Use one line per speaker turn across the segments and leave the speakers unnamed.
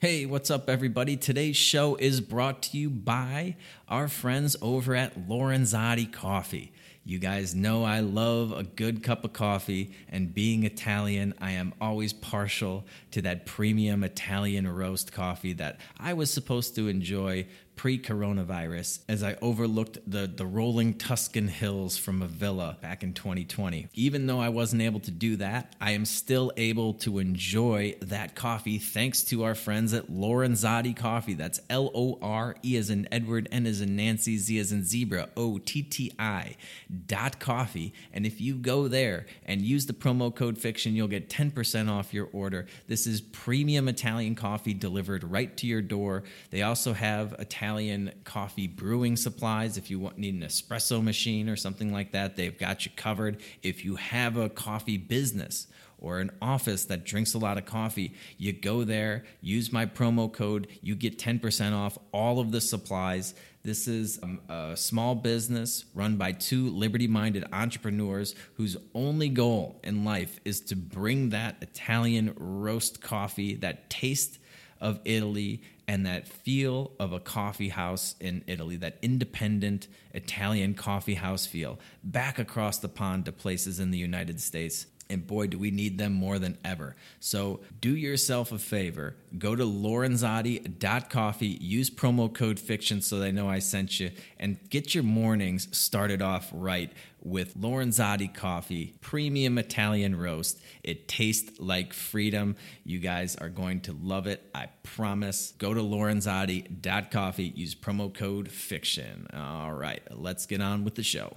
Hey, what's up, everybody? Today's show is brought to you by our friends over at Lorenzotti Coffee. You guys know I love a good cup of coffee, and being Italian, I am always partial to that premium Italian roast coffee that I was supposed to enjoy pre coronavirus as I overlooked the, the rolling Tuscan hills from a villa back in 2020. Even though I wasn't able to do that, I am still able to enjoy that coffee thanks to our friends at Lorenzotti Coffee. That's L O R E as in Edward, N as in Nancy, Z as in Zebra, O T T I coffee. And if you go there and use the promo code fiction, you'll get 10% off your order. This is premium Italian coffee delivered right to your door. They also have Italian coffee brewing supplies. If you want, need an espresso machine or something like that, they've got you covered. If you have a coffee business or an office that drinks a lot of coffee, you go there, use my promo code, you get 10% off all of the supplies. This is um, a small business run by two liberty minded entrepreneurs whose only goal in life is to bring that Italian roast coffee, that taste of Italy and that feel of a coffee house in Italy, that independent Italian coffee house feel, back across the pond to places in the United States. And boy, do we need them more than ever. So do yourself a favor. Go to lorenzotti.coffee, use promo code fiction so they know I sent you, and get your mornings started off right with Lorenzotti coffee, premium Italian roast. It tastes like freedom. You guys are going to love it. I promise. Go to lorenzotti.coffee, use promo code fiction. All right, let's get on with the show.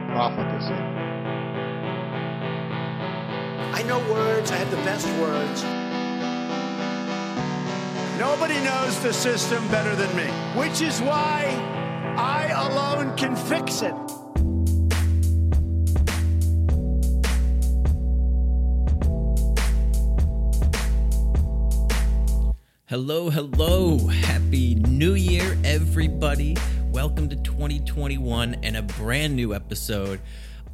profligacy.
I know words, I have the best words. Nobody knows the system better than me, which is why I alone can fix it.
Hello, hello. Happy New Year, everybody. Welcome to 2021 and a brand new episode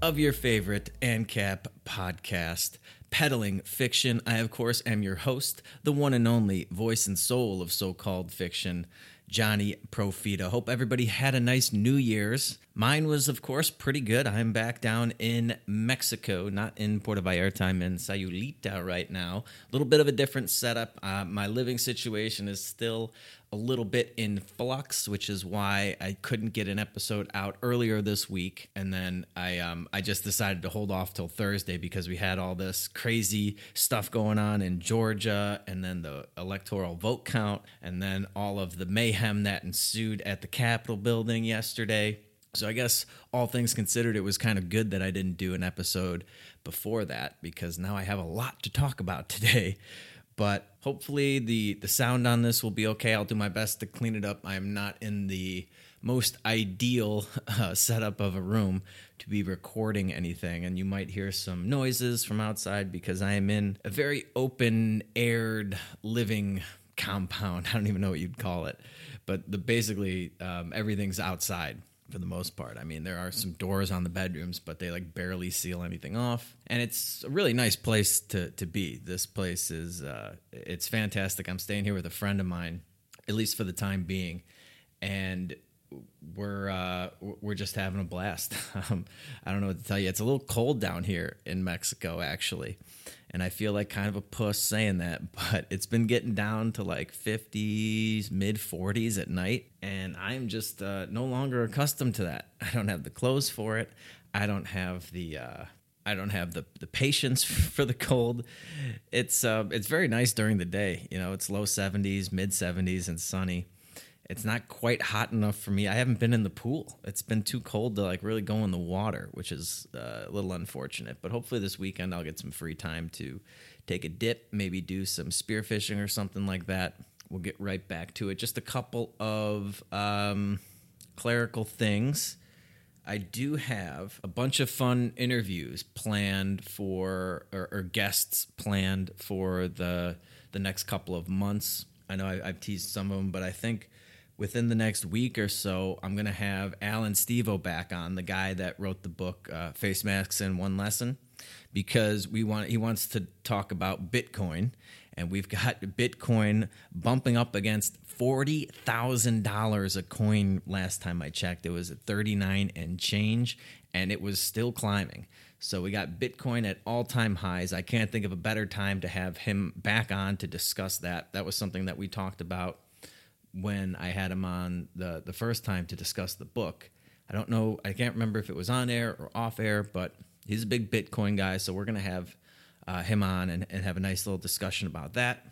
of your favorite ANCAP podcast, Peddling Fiction. I, of course, am your host, the one and only voice and soul of so called fiction, Johnny Profita. Hope everybody had a nice New Year's. Mine was, of course, pretty good. I'm back down in Mexico, not in Puerto Vallarta. I'm in Sayulita right now. A little bit of a different setup. Uh, my living situation is still a little bit in flux, which is why I couldn't get an episode out earlier this week. And then I um, I just decided to hold off till Thursday because we had all this crazy stuff going on in Georgia, and then the electoral vote count, and then all of the mayhem that ensued at the Capitol building yesterday. So I guess all things considered, it was kind of good that I didn't do an episode before that because now I have a lot to talk about today but hopefully the the sound on this will be okay. I'll do my best to clean it up. I am not in the most ideal uh, setup of a room to be recording anything, and you might hear some noises from outside because I am in a very open aired living compound. I don't even know what you'd call it, but the basically um, everything's outside for the most part. I mean, there are some doors on the bedrooms, but they like barely seal anything off. And it's a really nice place to to be. This place is uh it's fantastic. I'm staying here with a friend of mine, at least for the time being. And we're uh, we're just having a blast. Um, I don't know what to tell you. It's a little cold down here in Mexico, actually, and I feel like kind of a puss saying that, but it's been getting down to like 50s, mid 40s at night, and I'm just uh, no longer accustomed to that. I don't have the clothes for it. I don't have the uh, I don't have the the patience for the cold. It's uh, it's very nice during the day. You know, it's low 70s, mid 70s, and sunny it's not quite hot enough for me. I haven't been in the pool. It's been too cold to like really go in the water, which is uh, a little unfortunate. But hopefully this weekend I'll get some free time to take a dip, maybe do some spearfishing or something like that. we'll get right back to it. Just a couple of um, clerical things. I do have a bunch of fun interviews planned for, or, or guests planned for the the next couple of months. I know I, I've teased some of them, but I think within the next week or so, I'm going to have Alan Stevo back on, the guy that wrote the book uh, Face Masks in One Lesson, because we want he wants to talk about Bitcoin, and we've got Bitcoin bumping up against forty thousand dollars a coin. Last time I checked, it was at thirty nine and change, and it was still climbing. So we got Bitcoin at all time highs. I can't think of a better time to have him back on to discuss that. That was something that we talked about when I had him on the the first time to discuss the book. I don't know. I can't remember if it was on air or off air, but he's a big Bitcoin guy, so we're gonna have uh, him on and, and have a nice little discussion about that.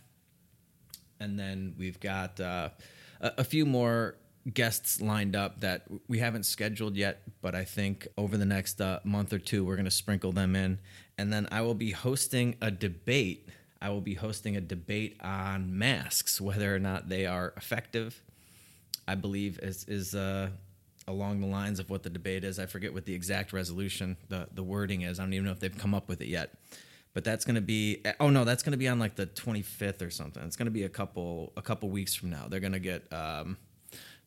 And then we've got uh, a, a few more guests lined up that we haven't scheduled yet, but I think over the next uh, month or two, we're going to sprinkle them in. And then I will be hosting a debate. I will be hosting a debate on masks, whether or not they are effective. I believe is is uh, along the lines of what the debate is. I forget what the exact resolution, the the wording is. I don't even know if they've come up with it yet. But that's going to be oh no, that's going to be on like the 25th or something. It's going to be a couple a couple weeks from now. They're going to get um,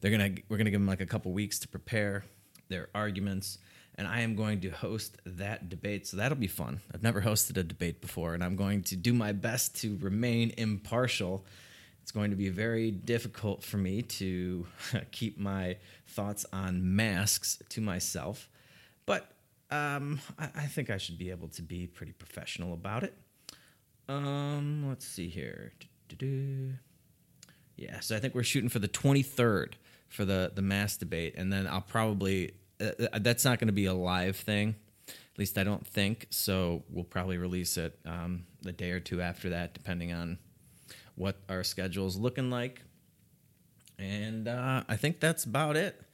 they're gonna we're gonna give them like a couple weeks to prepare their arguments, and I am going to host that debate. So that'll be fun. I've never hosted a debate before, and I'm going to do my best to remain impartial. It's going to be very difficult for me to keep my thoughts on masks to myself, but um, I, I think I should be able to be pretty professional about it. Um, let's see here. Do-do-do. Yeah, so I think we're shooting for the 23rd for the the mass debate, and then I'll probably uh, uh that's not going to be a live thing. At least I don't think. So we'll probably release it um, the day or two after that, depending on what our schedule is looking like. And uh, I think that's about it.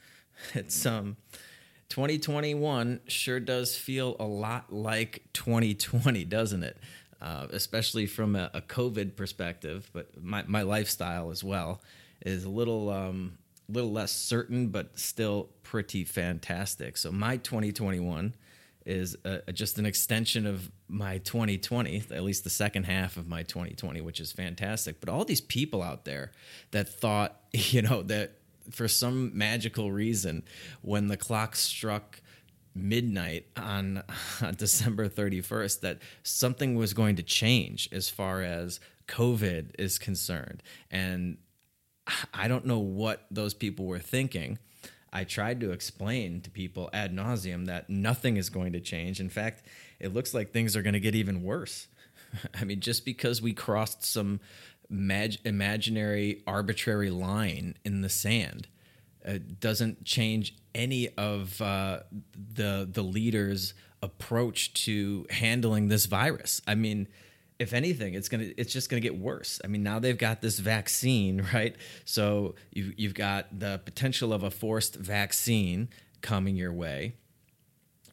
It's um 2021 sure does feel a lot like 2020, doesn't it? Uh, especially from a, a, COVID perspective, but my, my lifestyle as well is a little um, little less certain, but still pretty fantastic. So my 2021 is a, just an extension of my 2020, at least the second half of my 2020, which is fantastic. But all these people out there that thought, you know, that for some magical reason, when the clock struck midnight on, on December 31st, that something was going to change as far as COVID is concerned. And I don't know what those people were thinking. I tried to explain to people ad nauseum that nothing is going to change. In fact, it looks like things are going to get even worse. I mean, just because we crossed some mag- imaginary, arbitrary line in the sand uh, doesn't change any of uh, the the leaders' approach to handling this virus. I mean, if anything, it's gonna it's just gonna get worse. I mean, now they've got this vaccine, right? So you you've got the potential of a forced vaccine coming your way.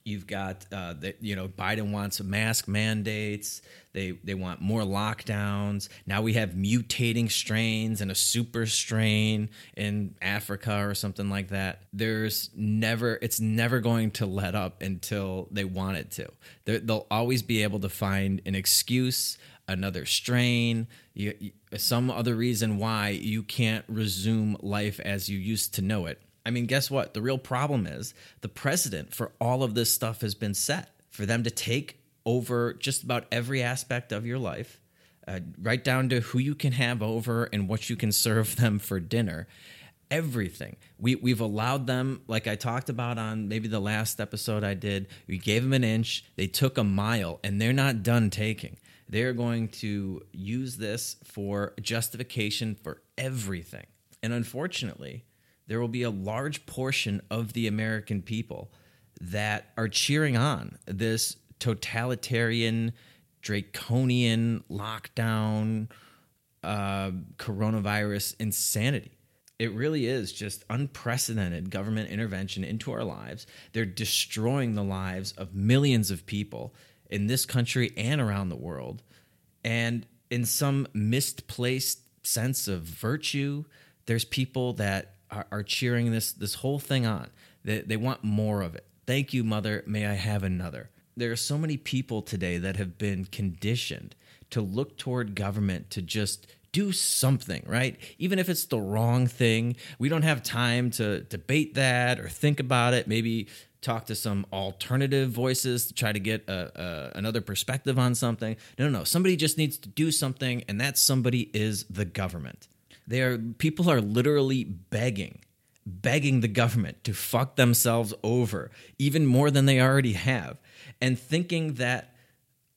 You've got uh, the, you know Biden wants mask mandates. They they want more lockdowns. Now we have mutating strains and a super strain in Africa or something like that. There's never it's never going to let up until they want it to. they they'll always be able to find an excuse, another strain, you, some other reason why you can't resume life as you used to know it I mean, guess what? The real problem is the precedent for all of this stuff has been set for them to take over just about every aspect of your life, uh, right down to who you can have over and what you can serve them for dinner. Everything. We, we've allowed them, like I talked about on maybe the last episode I did, we gave them an inch, they took a mile, and they're not done taking. They're going to use this for justification for everything. And unfortunately, there will be a large portion of the American people that are cheering on this totalitarian, draconian lockdown, uh, coronavirus insanity. It really is just unprecedented government intervention into our lives. They're destroying the lives of millions of people in this country and around the world. And in some misplaced sense of virtue. There's people that are, are cheering this this whole thing on. They, they want more of it. Thank you, mother. May I have another? There are so many people today that have been conditioned to look toward government to just do something, right? Even if it's the wrong thing, we don't have time to debate that or think about it. Maybe talk to some alternative voices to try to get a, a, another perspective on something. No, no, no. Somebody just needs to do something, and that somebody is the government. They are people are literally begging, begging the government to fuck themselves over even more than they already have, and thinking that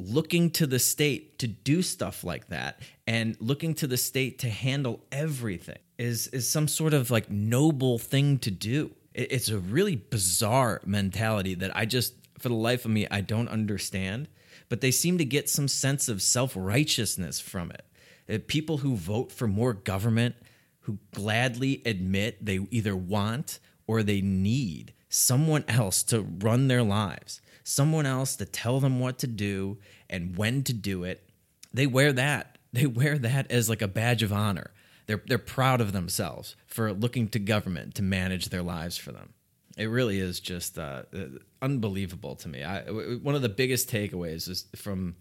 looking to the state to do stuff like that and looking to the state to handle everything is is some sort of like noble thing to do. It's a really bizarre mentality that i just for the life of me i don't understand but they seem to get some sense of self-righteousness from it people who vote for more government who gladly admit they either want or they need someone else to run their lives someone else to tell them what to do and when to do it. They wear that. They wear that as like a badge of honor. They're they're proud of themselves for looking to government to manage their lives for them. It really is just uh, uh unbelievable to me. I, one of the biggest takeaways is from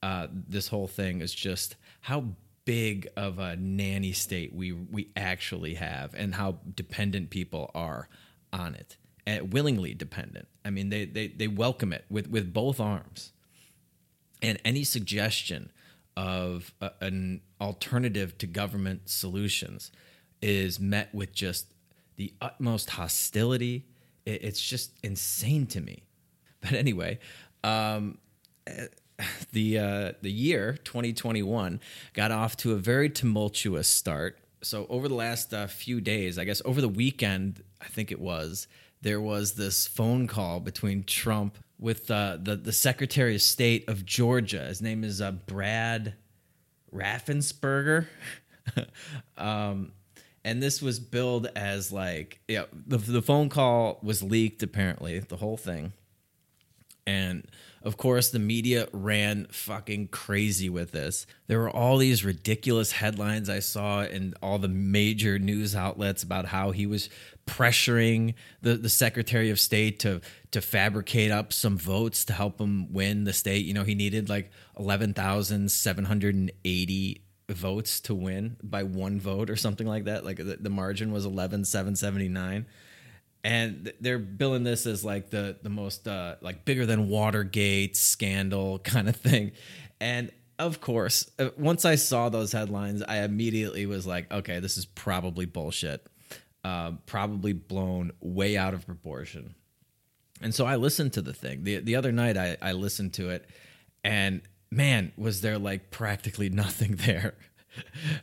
uh, this whole thing is just how big of a nanny state we we actually have, and how dependent people are on it willingly dependent. I mean, they, they, they welcome it with, with both arms. And any suggestion of a, an alternative to government solutions is met with just the utmost hostility. It, it's just insane to me. But anyway, um, the uh, the year 2021 got off to a very tumultuous start. So over the last uh, few days, I guess over the weekend, I think it was, there was this phone call between Trump with uh, the the Secretary of State of Georgia. His name is uh, Brad Raffensperger. um, and this was billed as like yeah the, the phone call was leaked apparently the whole thing and of course, the media ran fucking crazy with this. There were all these ridiculous headlines I saw in all the major news outlets about how he was pressuring the, the Secretary of State to to fabricate up some votes to help him win the state. You know, he needed like eleven thousand seven hundred and eighty votes to win by one vote or something like that. Like the, the margin was eleven seven seventy nine and they're billing this as like the the most uh, like bigger than Watergate scandal kind of thing, and of course, uh, once I saw those headlines, I immediately was like, okay, this is probably bullshit, uh, probably blown way out of proportion, and so I listened to the thing the the other night. I I listened to it, and man, was there like practically nothing there.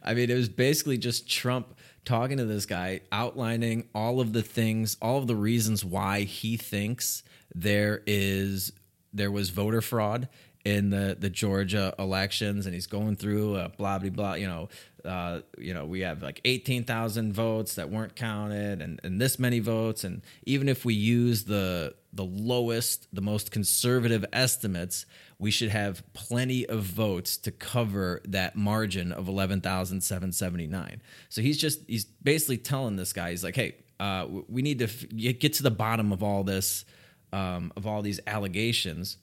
I mean, it was basically just Trump talking to this guy, outlining all of the things, all of the reasons why he thinks there is there was voter fraud in the the Georgia elections, and he's going through a blah blah blah. You know, uh, you know, we have like eighteen thousand votes that weren't counted, and and this many votes, and even if we use the the lowest, the most conservative estimates, we should have plenty of votes to cover that margin of 11,779. So he's just, he's basically telling this guy, he's like, hey, uh, we need to f- get to the bottom of all this, um, of all these allegations.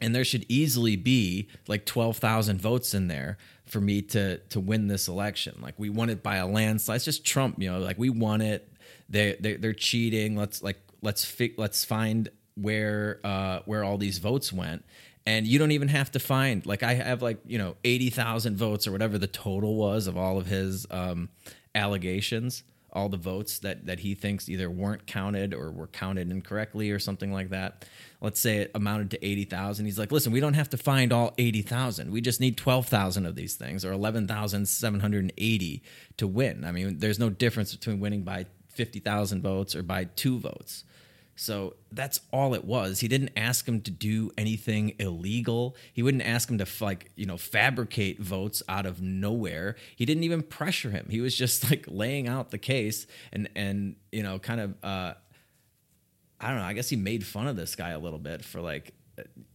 And there should easily be like 12,000 votes in there for me to to win this election. Like we won it by a landslide. It's just Trump, you know, like we won it. They they they're cheating. Let's like let's fi- let's find where uh where all these votes went and you don't even have to find like I have like you know eighty thousand votes or whatever the total was of all of his um, allegations, all the votes that that he thinks either weren't counted or were counted incorrectly or something like that. Let's say it amounted to eighty thousand. He's like, listen, we don't have to find all eighty thousand. We just need twelve thousand of these things or eleven thousand seven hundred and eighty to win. I mean, there's no difference between winning by fifty thousand votes or by two votes. So that's all it was. He didn't ask him to do anything illegal. He wouldn't ask him to like, you know, fabricate votes out of nowhere. He didn't even pressure him. He was just like laying out the case and and you know, kind of uh I don't know, I guess he made fun of this guy a little bit for like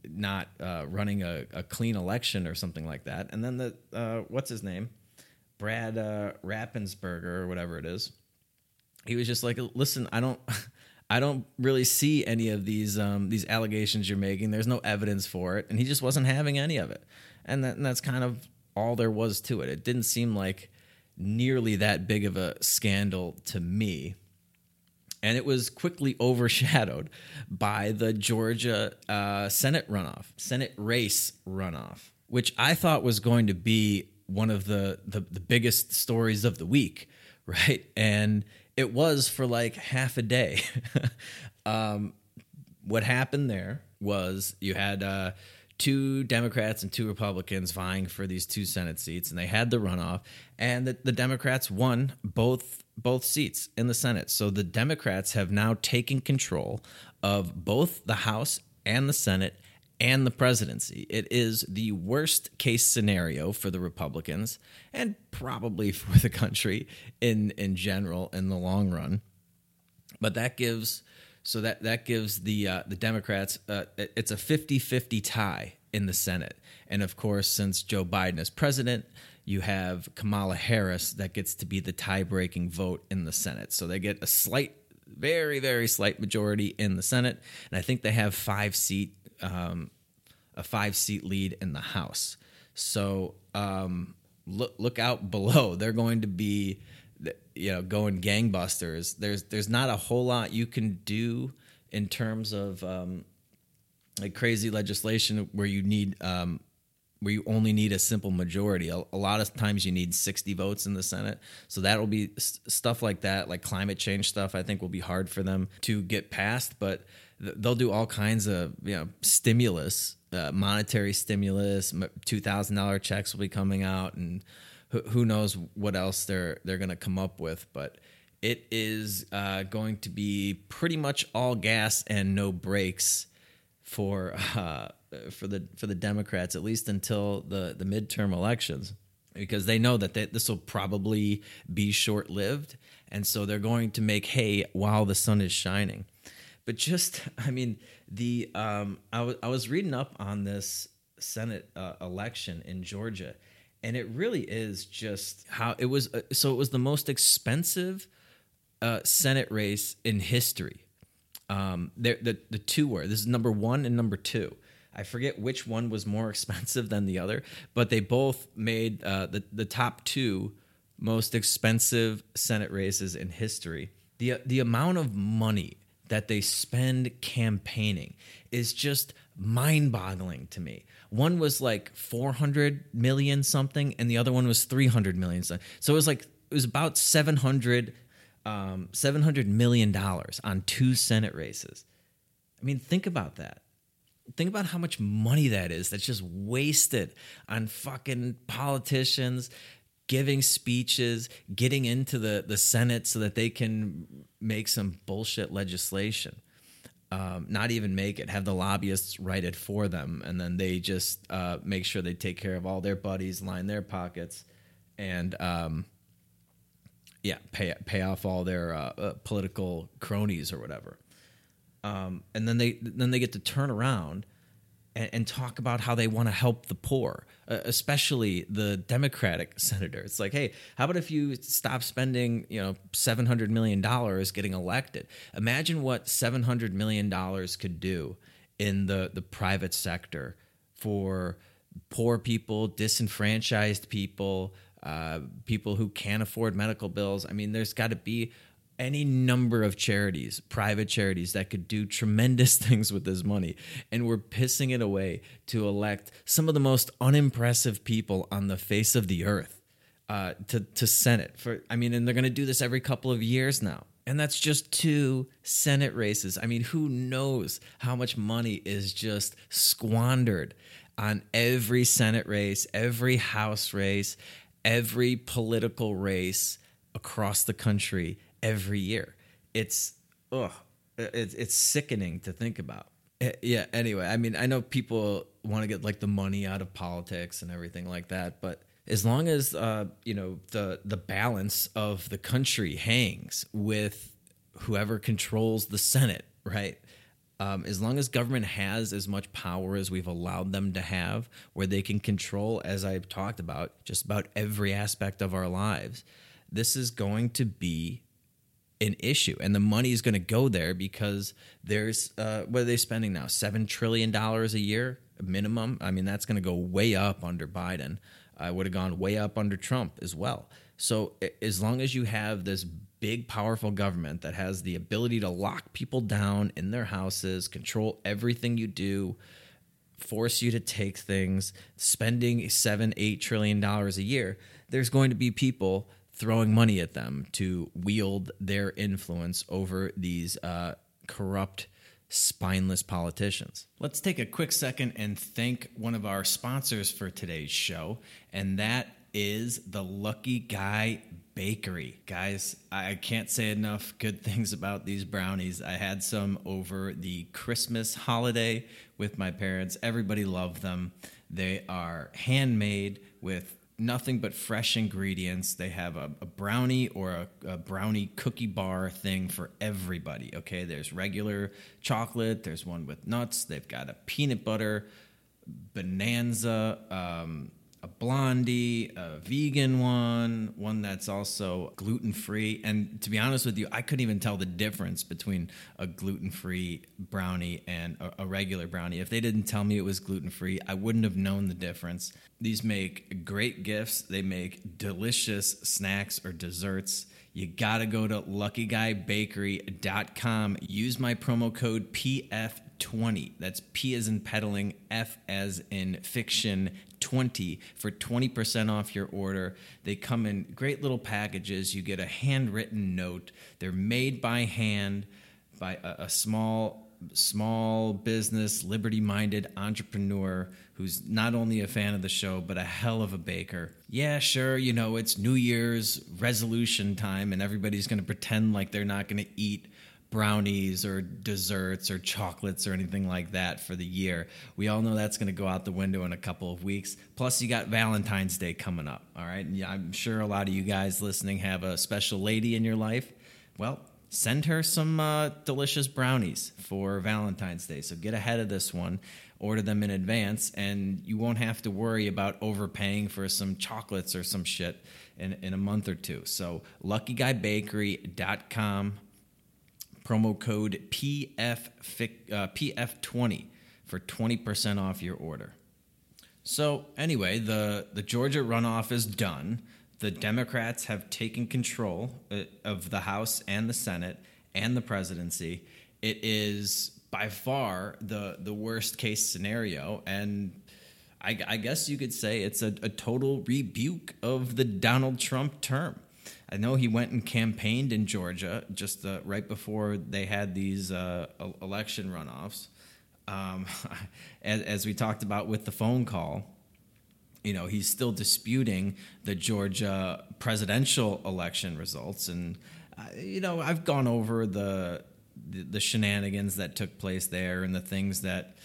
not uh, running a, a, clean election or something like that. And then the uh, what's his name? Brad uh, Rappensberger or whatever it is. He was just like, "Listen, I don't, I don't really see any of these um, these allegations you're making. There's no evidence for it, and he just wasn't having any of it. And, that, and that's kind of all there was to it. It didn't seem like nearly that big of a scandal to me." And it was quickly overshadowed by the Georgia uh, Senate runoff, Senate race runoff, which I thought was going to be one of the, the, the biggest stories of the week, right? And it was for like half a day. um, what happened there was you had uh, two Democrats and two Republicans vying for these two Senate seats, and they had the runoff, and the, the Democrats won both both seats in the Senate. So the Democrats have now taken control of both the House and the Senate and the presidency. It is the worst case scenario for the Republicans and probably for the country in in general in the long run. But that gives so that that gives the uh, the Democrats uh, it's a 50-50 tie in the Senate. And of course, since Joe Biden is president, you have Kamala Harris that gets to be the tie-breaking vote in the Senate. So they get a slight very very slight majority in the Senate, and I think they have five seat um, a five seat lead in the House. So um, look look out below. They're going to be you know going gangbusters. There's there's not a whole lot you can do in terms of um, like crazy legislation where you need um, where you only need a simple majority. A, a, lot of times you need 60 votes in the Senate. So that'll be stuff like that, like climate change stuff, I think will be hard for them to get passed, but they'll do all kinds of, you know, stimulus, uh, monetary stimulus, $2,000 checks will be coming out and who, who knows what else they're they're going to come up with, but it is uh, going to be pretty much all gas and no brakes for uh, for the for the Democrats at least until the the midterm elections because they know that this will probably be short lived and so they're going to make hay while the sun is shining. But just I mean the um, I, w- I was reading up on this Senate uh, election in Georgia and it really is just how it was uh, so it was the most expensive uh, Senate race in history um, the the two were this is number one and number two. I forget which one was more expensive than the other, but they both made uh, the the top two most expensive Senate races in history. the The amount of money that they spend campaigning is just mind boggling to me. One was like 400 million something, and the other one was 300 million. So it was like, it was about 700 um, seven hundred million dollars on two Senate races. I mean, think about that. Think about how much money that is. That's just wasted on fucking politicians giving speeches, getting into the the Senate so that they can make some bullshit legislation. Um, not even make it, have the lobbyists write it for them, and then they just uh, make sure they take care of all their buddies, line their pockets, and um, yeah, pay pay off all their uh, uh, political cronies or whatever. Um, and then they then they get to turn around and, and talk about how they want to help the poor, uh, especially the Democratic senator. It's like, hey, how about if you stop spending, you know, seven hundred million dollars getting elected? Imagine what seven hundred million dollars could do in the the private sector for poor people, disenfranchised people, uh, people who can't afford medical bills. I mean, there's got to be any number of charities, private charities, that could do tremendous things with this money. And we're pissing it away to elect some of the most unimpressive people on the face of the earth uh, to, to Senate. For I mean, and they're going to do this every couple of years now. And that's just two Senate races. I mean, who knows how much money is just squandered on every Senate race, every House race, every political race across the country every year. It's ugh, it's it's sickening to think about. Eh, yeah. Anyway, I mean, I know people want to get like the money out of politics and everything like that, but as long as uh, you know the the balance of the country hangs with whoever controls the Senate, right? Um, as long as government has as much power as we've allowed them to have, where they can control, as I've talked about, just about every aspect of our lives, this is going to be an issue and the money is going to go there because there's uh, what are they spending now? Seven trillion dollars a year minimum? I mean that's going to go way up under biden. I uh, would have gone way up under trump as well. So as long as you have this big powerful government that has the ability to lock people down in their houses control everything you do force you to take things spending seven eight trillion dollars a year there's going to be people throwing money at them to wield their influence over these uh, corrupt, spineless politicians. Let's take a quick second and thank one of our sponsors for today's show, and that is the Lucky Guy Bakery. Guys, I can't say enough good things about these brownies. I had some over the Christmas holiday with my parents. Everybody loved them. They are handmade with nothing but fresh ingredients. They have a, a brownie or a, a, brownie cookie bar thing for everybody. Okay, there's regular chocolate, there's one with nuts, they've got a peanut butter, bonanza, um, a blondie, a vegan one, one that's also gluten free. And to be honest with you, I couldn't even tell the difference between a gluten free brownie and a, a, regular brownie. If they didn't tell me it was gluten free, I wouldn't have known the difference. These make great gifts, they make delicious snacks or desserts. You gotta go to luckyguybakery.com. Use my promo code PF20. That's P as in peddling, F as in fiction, 20 for 20% off your order. They come in great little packages. You get a handwritten note. They're made by hand by a, a small small business, liberty minded entrepreneur who's not only a fan of the show, but a hell of a baker. Yeah, sure, you know, it's New Year's resolution time, and everybody's going to pretend like they're not going to eat brownies or desserts or chocolates or anything like that for the year. We all know that's going to go out the window in a couple of weeks. Plus, you got Valentine's Day coming up. All right. And I'm sure a lot of you guys listening have a special lady in your life. Well, send her some uh, delicious brownies for Valentine's Day. So get ahead of this one. Order them in advance, and you won't have to worry about overpaying for some chocolates or some shit in, in a month or two. So, luckyguybakery.com promo code PF, uh, PF20 for 20% off your order. So, anyway, the, the Georgia runoff is done. The Democrats have taken control uh, of the House and the Senate and the presidency. It is by far the, the worst case scenario. And I, I guess you could say it's a, a total rebuke of the Donald Trump term. I know he went and campaigned in Georgia just uh, right before they had these uh, election runoffs. Um, as, as, we talked about with the phone call, you know, he's still disputing the Georgia presidential election results. And, uh, you know, I've gone over the, the, the, shenanigans that took place there and the things that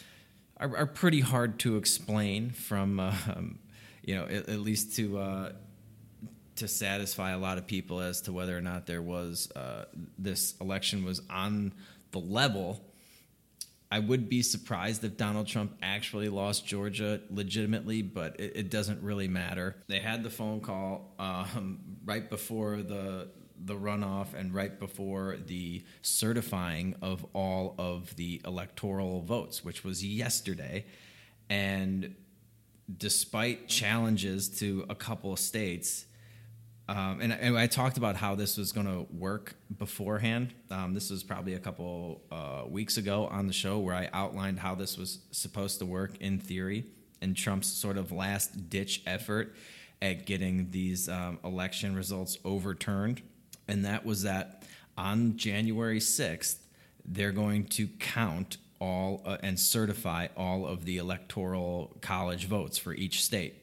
are, are pretty hard to explain from, um, you know, at, at least to uh, to satisfy a lot of people as to whether or not there was uh, this election was on the level. I would be surprised if Donald Trump actually lost Georgia legitimately, but it, it doesn't really matter. They had the phone call um, right before the the runoff and right before the certifying of all of the electoral votes, which was yesterday. And despite challenges to a couple of states, um, and, and, I talked about how this was going to work beforehand. Um, this was probably a couple uh, weeks ago on the show where I outlined how this was supposed to work in theory and Trump's sort of last ditch effort at getting these um, election results overturned. And that was that on January 6th, they're going to count all uh, and certify all of the electoral college votes for each state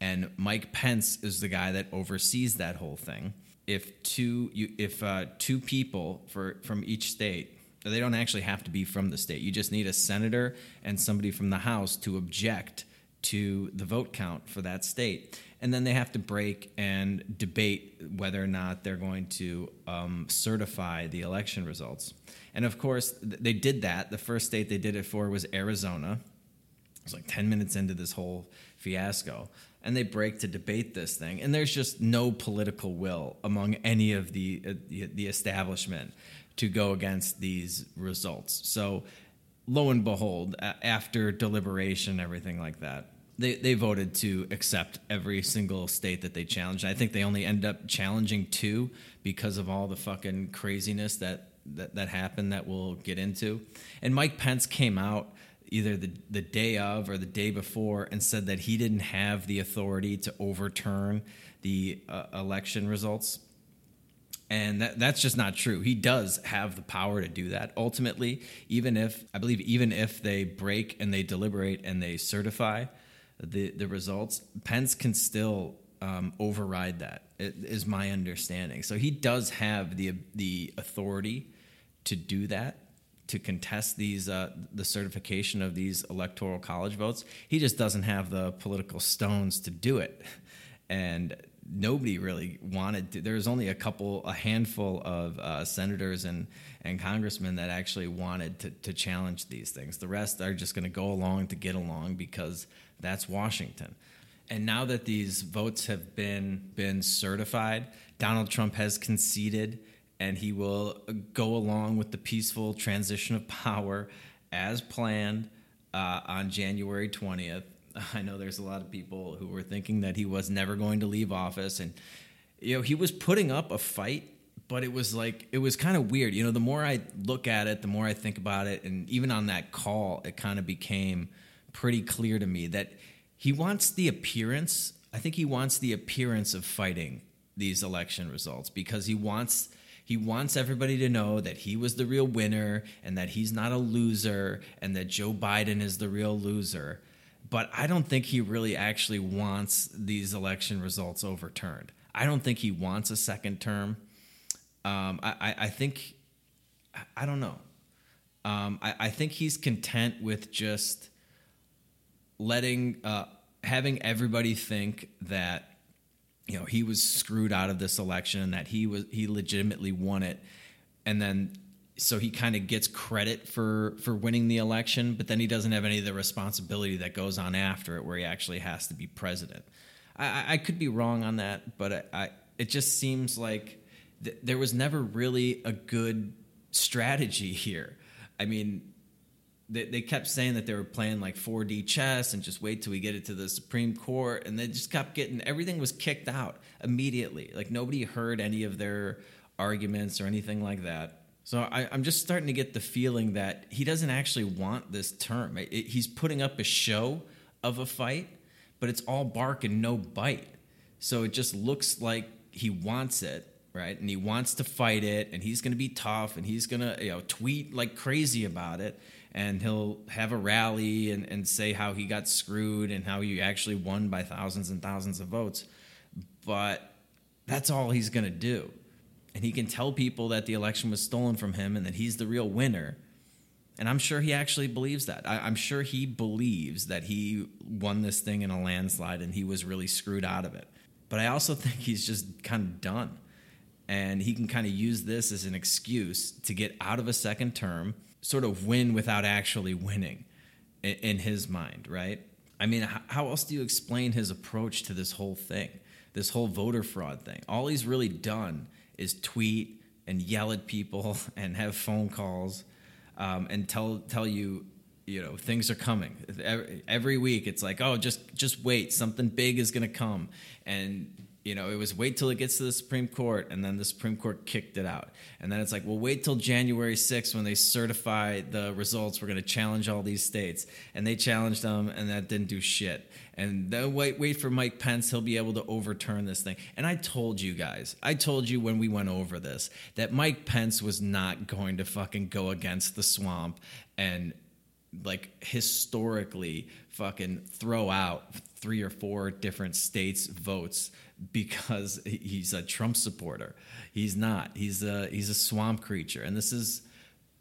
and Mike Pence is the guy that oversees that whole thing. If two you, if uh, two people for from each state, they don't actually have to be from the state. You just need a senator and somebody from the House to object to the vote count for that state. And then they have to break and debate whether or not they're going to um, certify the election results. And of course, th- they did that. The first state they did it for was Arizona. It was like 10 minutes into this whole fiasco. And they break to debate this thing. And there's just no political will among any of the, uh, the, the establishment to go against these results. So, lo and behold, a- after deliberation, everything like that, they, they voted to accept every single state that they challenged. I think they only ended up challenging two because of all the fucking craziness that, that, that happened that we'll get into. And Mike Pence came out either the, the day of or the day before and said that he didn't have the authority to overturn the uh, election results and that, that's just not true. He does have the power to do that. Ultimately, even if I believe, even if they break and they deliberate and they certify the the results, Pence can still um, override that. Is my understanding. So he does have the the authority to do that to contest these uh, the certification of these electoral college votes. He just doesn't have the political stones to do it, and nobody really wanted to. There was only a couple, a handful of uh, senators and and congressmen that actually wanted to to challenge these things. The rest are just going to go along to get along because that's Washington. And now that these votes have been been certified, Donald Trump has conceded and he will go along with the peaceful transition of power as planned uh, on January 20th. I know there's a lot of people who were thinking that he was never going to leave office, and you know he was putting up a fight, but it was like it was kind of weird. You know, the more I look at it, the more I think about it, and even on that call, it kind of became pretty clear to me that he wants the appearance. I think he wants the appearance of fighting these election results because he wants he wants everybody to know that he was the real winner and that he's not a loser and that Joe Biden is the real loser. But I don't think he really actually wants these election results overturned. I don't think he wants a second term. Um, I, I, think, I don't know. Um, I, I, think he's content with just letting, uh, having everybody think that you know he was screwed out of this election and that he was he legitimately won it. And then so he kind of gets credit for for winning the election but then he doesn't have any of the responsibility that goes on after it where he actually has to be president. I, I could be wrong on that but I, I it just seems like th- there was never really a good strategy here. I mean they, they kept saying that they were playing like 4D chess and just wait till we get it to the Supreme Court. And they just kept getting everything was kicked out immediately. Like nobody heard any of their arguments or anything like that. So I, am just starting to get the feeling that he doesn't actually want this term. It, it, he's putting up a show of a fight, but it's all bark and no bite. So it just looks like he wants it, right? And he wants to fight it, and he's going to be tough, and he's going to you know tweet like crazy about it and he'll have a rally and, and say how he got screwed and how he actually won by thousands and thousands of votes. But that's all he's going to do. And he can tell people that the election was stolen from him and that he's the real winner. And I'm sure he actually believes that. I, am sure he believes that he won this thing in a landslide and he was really screwed out of it. But I also think he's just kind of done. And he can kind of use this as an excuse to get out of a second term sort of win without actually winning in, in his mind, right? I mean, how else do you explain his approach to this whole thing, this whole voter fraud thing? All he's really done is tweet and yell at people and have phone calls um, and tell tell you you know things are coming every, every week it's like oh just just wait something big is going to come and you know, it was wait till it gets to the Supreme Court, and then the Supreme Court kicked it out. And then it's like, well, wait till January 6th when they certify the results. We're going to challenge all these states. And they challenged them, and that didn't do shit. And then wait, wait for Mike Pence. He'll be able to overturn this thing. And I told you guys, I told you when we went over this, that Mike Pence was not going to fucking go against the swamp and like historically fucking throw out three or four different states votes because he's a Trump supporter. He's not. He's a he's a swamp creature, and this is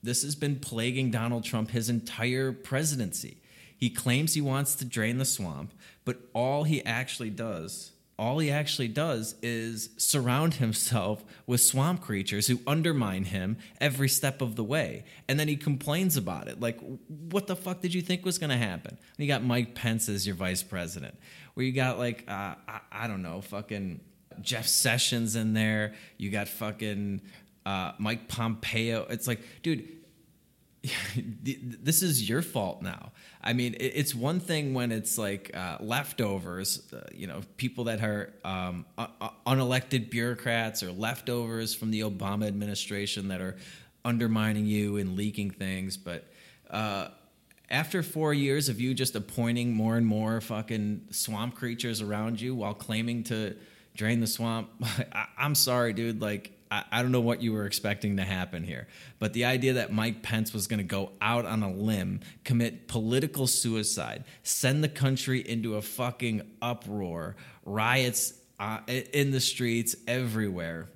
this has been plaguing Donald Trump his entire presidency. He claims he wants to drain the swamp, but all he actually does, all he actually does is surround himself with swamp creatures who undermine him every step of the way. And then he complains about it. Like, what the fuck did you think was going to happen? And you got Mike Pence as your vice president, where you got like, uh, I, I don't know, fucking Jeff Sessions in there. You got fucking uh, Mike Pompeo. It's like, dude, this is your fault now. I mean, it's one thing when it's like uh, leftovers, uh, you know, people that are um, unelected bureaucrats or leftovers from the Obama administration that are undermining you and leaking things. But uh, after four years of you just appointing more and more fucking swamp creatures around you while claiming to drain the swamp, I- I'm sorry, dude. Like, I, I don't know what you were expecting to happen here, but the idea that Mike Pence was going to go out on a limb, commit political suicide, send the country into a fucking uproar, riots uh, in the streets everywhere,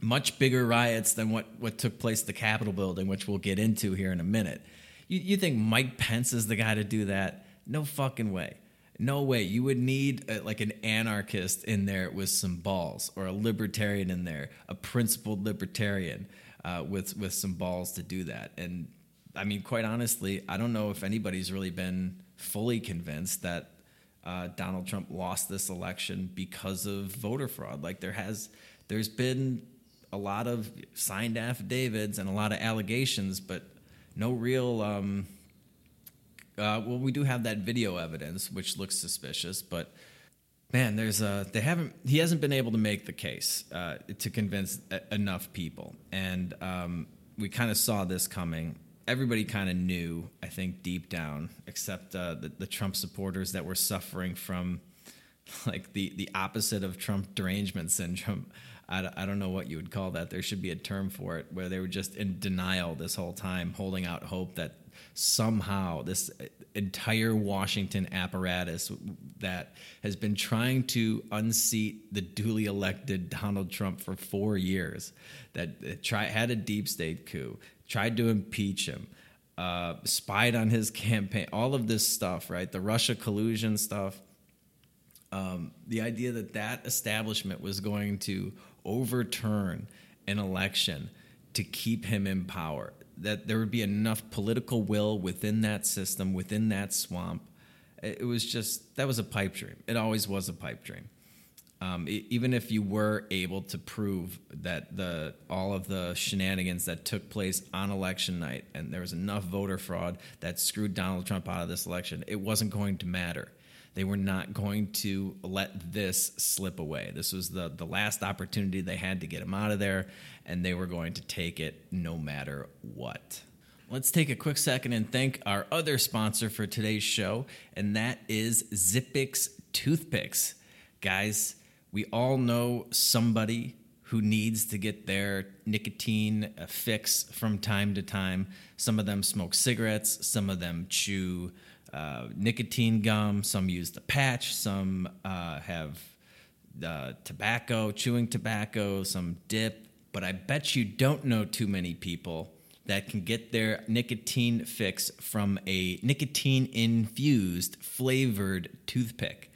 much bigger riots than what, what took place at the Capitol building, which we'll get into here in a minute. You, you think Mike Pence is the guy to do that? No fucking way. No way. You would need a, like an anarchist in there with some balls, or a libertarian in there, a principled libertarian uh, with with some balls to do that. And I mean, quite honestly, I don't know if anybody's really been fully convinced that uh, Donald Trump lost this election because of voter fraud. Like there has, there's been a lot of signed affidavits and a lot of allegations, but no real. Um, uh, well, we do have that video evidence, which looks suspicious, but man, there's a they haven't he hasn't been able to make the case uh, to convince a- enough people, and um, we kind of saw this coming. Everybody kind of knew, I think, deep down, except uh, the, the Trump supporters that were suffering from like the the opposite of Trump derangement syndrome. I, I don't know what you would call that. There should be a term for it, where they were just in denial this whole time, holding out hope that somehow this entire Washington apparatus that has been trying to unseat the duly elected Donald Trump for four years, that try, had a deep state coup, tried to impeach him, uh, spied on his campaign, all of this stuff, right? The Russia collusion stuff. Um, the idea that that establishment was going to overturn an election to keep him in power that there would be enough political will within that system, within that swamp. It was just that was a pipe dream. It always was a pipe dream. Um, even if you were able to prove that the all of the shenanigans that took place on election night and there was enough voter fraud that screwed Donald Trump out of this election, it wasn't going to matter. They were not going to let this slip away. This was the the last opportunity they had to get him out of there, and they were going to take it no matter what. Let's take a quick second and thank our other sponsor for today's show, and that is Zippix Toothpicks. Guys, we all know somebody who needs to get their nicotine uh, fix from time to time. Some of them smoke cigarettes, some of them chew uh, nicotine gum, some use the patch, some uh, have uh, tobacco, chewing tobacco, some dip. But I bet you don't know too many people that can get their nicotine fix from a nicotine infused flavored toothpick.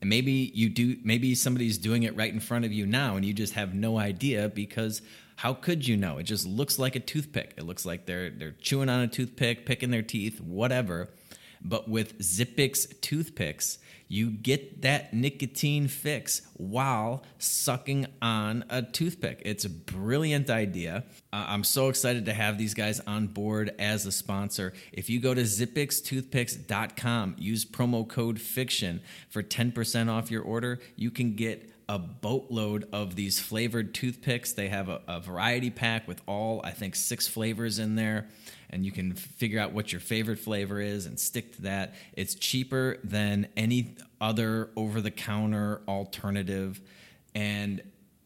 And maybe you do maybe somebody's doing it right in front of you now and you just have no idea because how could you know? It just looks like a toothpick. It looks like they're they're chewing on a toothpick, picking their teeth, whatever. But with Zippix toothpicks, you get that nicotine fix while sucking on a toothpick. It's a brilliant idea. Uh, I'm so excited to have these guys on board as a sponsor. If you go to zippixtoothpicks.com, use promo code FICTION for 10% off your order, you can get a boatload of these flavored toothpicks. They have a, a variety pack with all, I think, six flavors in there and you can figure out what your favorite flavor is and stick to that. It's cheaper than any other over the counter alternative and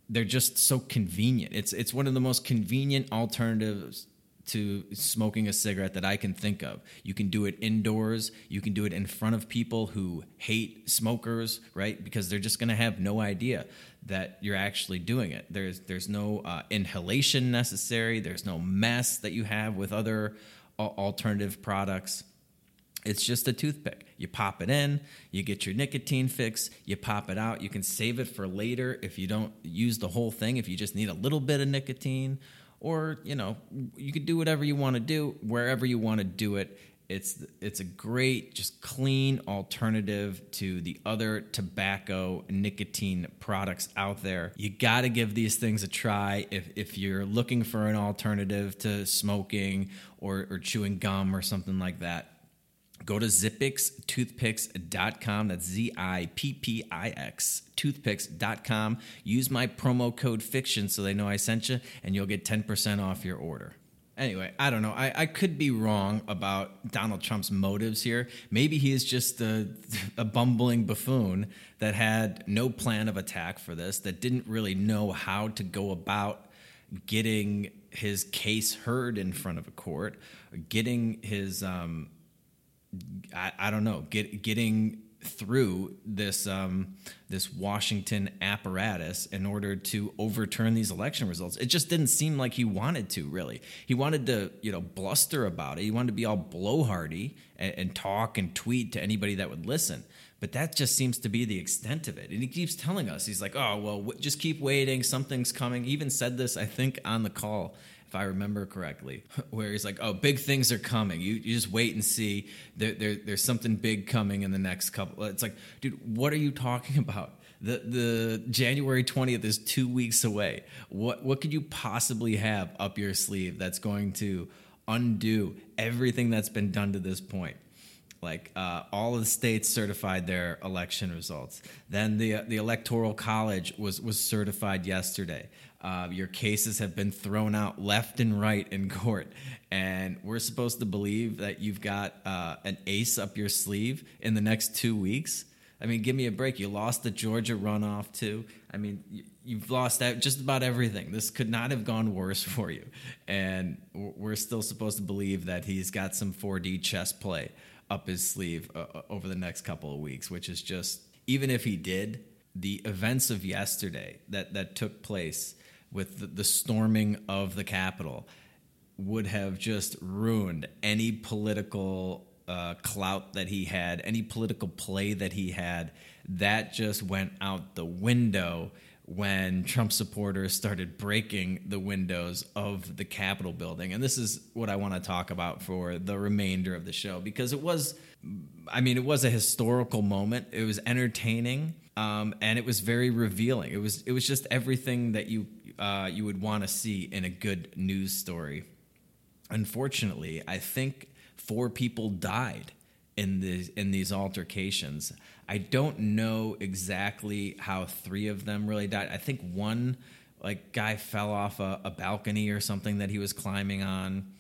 they're just so convenient. It's it's one of the most convenient alternatives to smoking a cigarette that I can think of. You can do it indoors, you can do it in front of people who hate smokers, right? Because they're just going to have no idea that you're actually doing it. There's there's no uh, inhalation necessary. There's no mess that you have with other alternative products. It's just a toothpick. You pop it in, you get your nicotine fix, you pop it out. You can save it for later if you don't use the whole thing, if you just need a little bit of nicotine, or, you know, you could do whatever you want to do wherever you want to do it. It's it's a great, just clean alternative to the other tobacco nicotine products out there. You got to give these things a try if if you're looking for an alternative to smoking or, or chewing gum or something like that go to zippixtoothpicks.com. That's Z I P P I X toothpicks.com. Use my promo code FICTION so they know I sent you, and you'll get 10% off your order. Anyway, I don't know. I, I could be wrong about Donald Trump's motives here. Maybe he is just a, a bumbling buffoon that had no plan of attack for this, that didn't really know how to go about getting his case heard in front of a court, getting his um, I, I don't know, get, getting through this um, this Washington apparatus in order to overturn these election results. It just didn't seem like he wanted to really. He wanted to you know bluster about it. He wanted to be all blowhardy and, and talk and tweet to anybody that would listen. But that just seems to be the extent of it. And he keeps telling us, he's like, oh, well, w- just keep waiting. Something's coming. He even said this, I think, on the call if I remember correctly, where he's like, "Oh, big things are coming. You, you just wait and see. There, there, there's something big coming in the next couple." It's like, dude, what are you talking about? The the January twentieth is two weeks away. What what could you possibly have up your sleeve that's going to undo everything that's been done to this point? like uh, all of the states certified their election results. Then the the electoral college was was certified yesterday. Uh, your cases have been thrown out left and right in court, and we're supposed to believe that you've got uh, an ace up your sleeve in the next two weeks. I mean, give me a break. You lost the Georgia runoff too. I mean, you've lost out just about everything. This could not have gone worse for you, and we're still supposed to believe that he's got some 4D chess play up his sleeve uh, uh, over the next couple of weeks, which is just even if he did, the events of yesterday that that took place with the, the storming of the Capitol would have just ruined any political uh, clout that he had, any political play that he had. That just went out the window when Trump supporters started breaking the windows of the Capitol building. And this is what I want to talk about for the remainder of the show because it was, I mean, it was a historical moment. It was entertaining, um, and it was very revealing. It was it was just everything that you uh, you would want to see in a good news story. Unfortunately, I think four people died in these in these altercations. I don't know exactly how three of them really died. I think one like guy fell off a, a balcony or something that he was climbing on.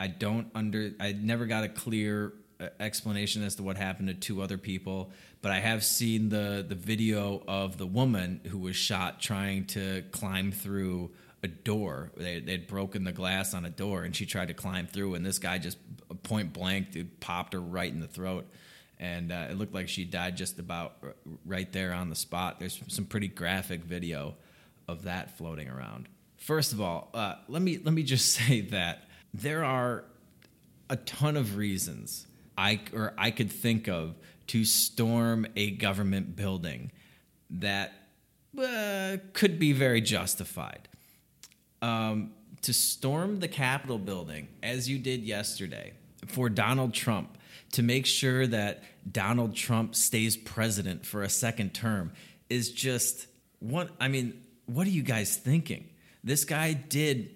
I don't under I never got a clear uh, explanation as to what happened to two other people, but I have seen the the video of the woman who was shot trying to climb through a door. They, they'd broken the glass on a door, and she tried to climb through, and this guy just point blank dude, popped her right in the throat. And uh, it looked like she died just about right there on the spot. There's some pretty graphic video of that floating around. First of all, uh, let me let me just say that there are a ton of reasons I or I could think of to storm a government building that uh, could be very justified. Um, to storm the Capitol building, as you did yesterday, for Donald Trump, to make sure that Donald Trump stays president for a second term, is just what I mean, what are you guys thinking? This guy did,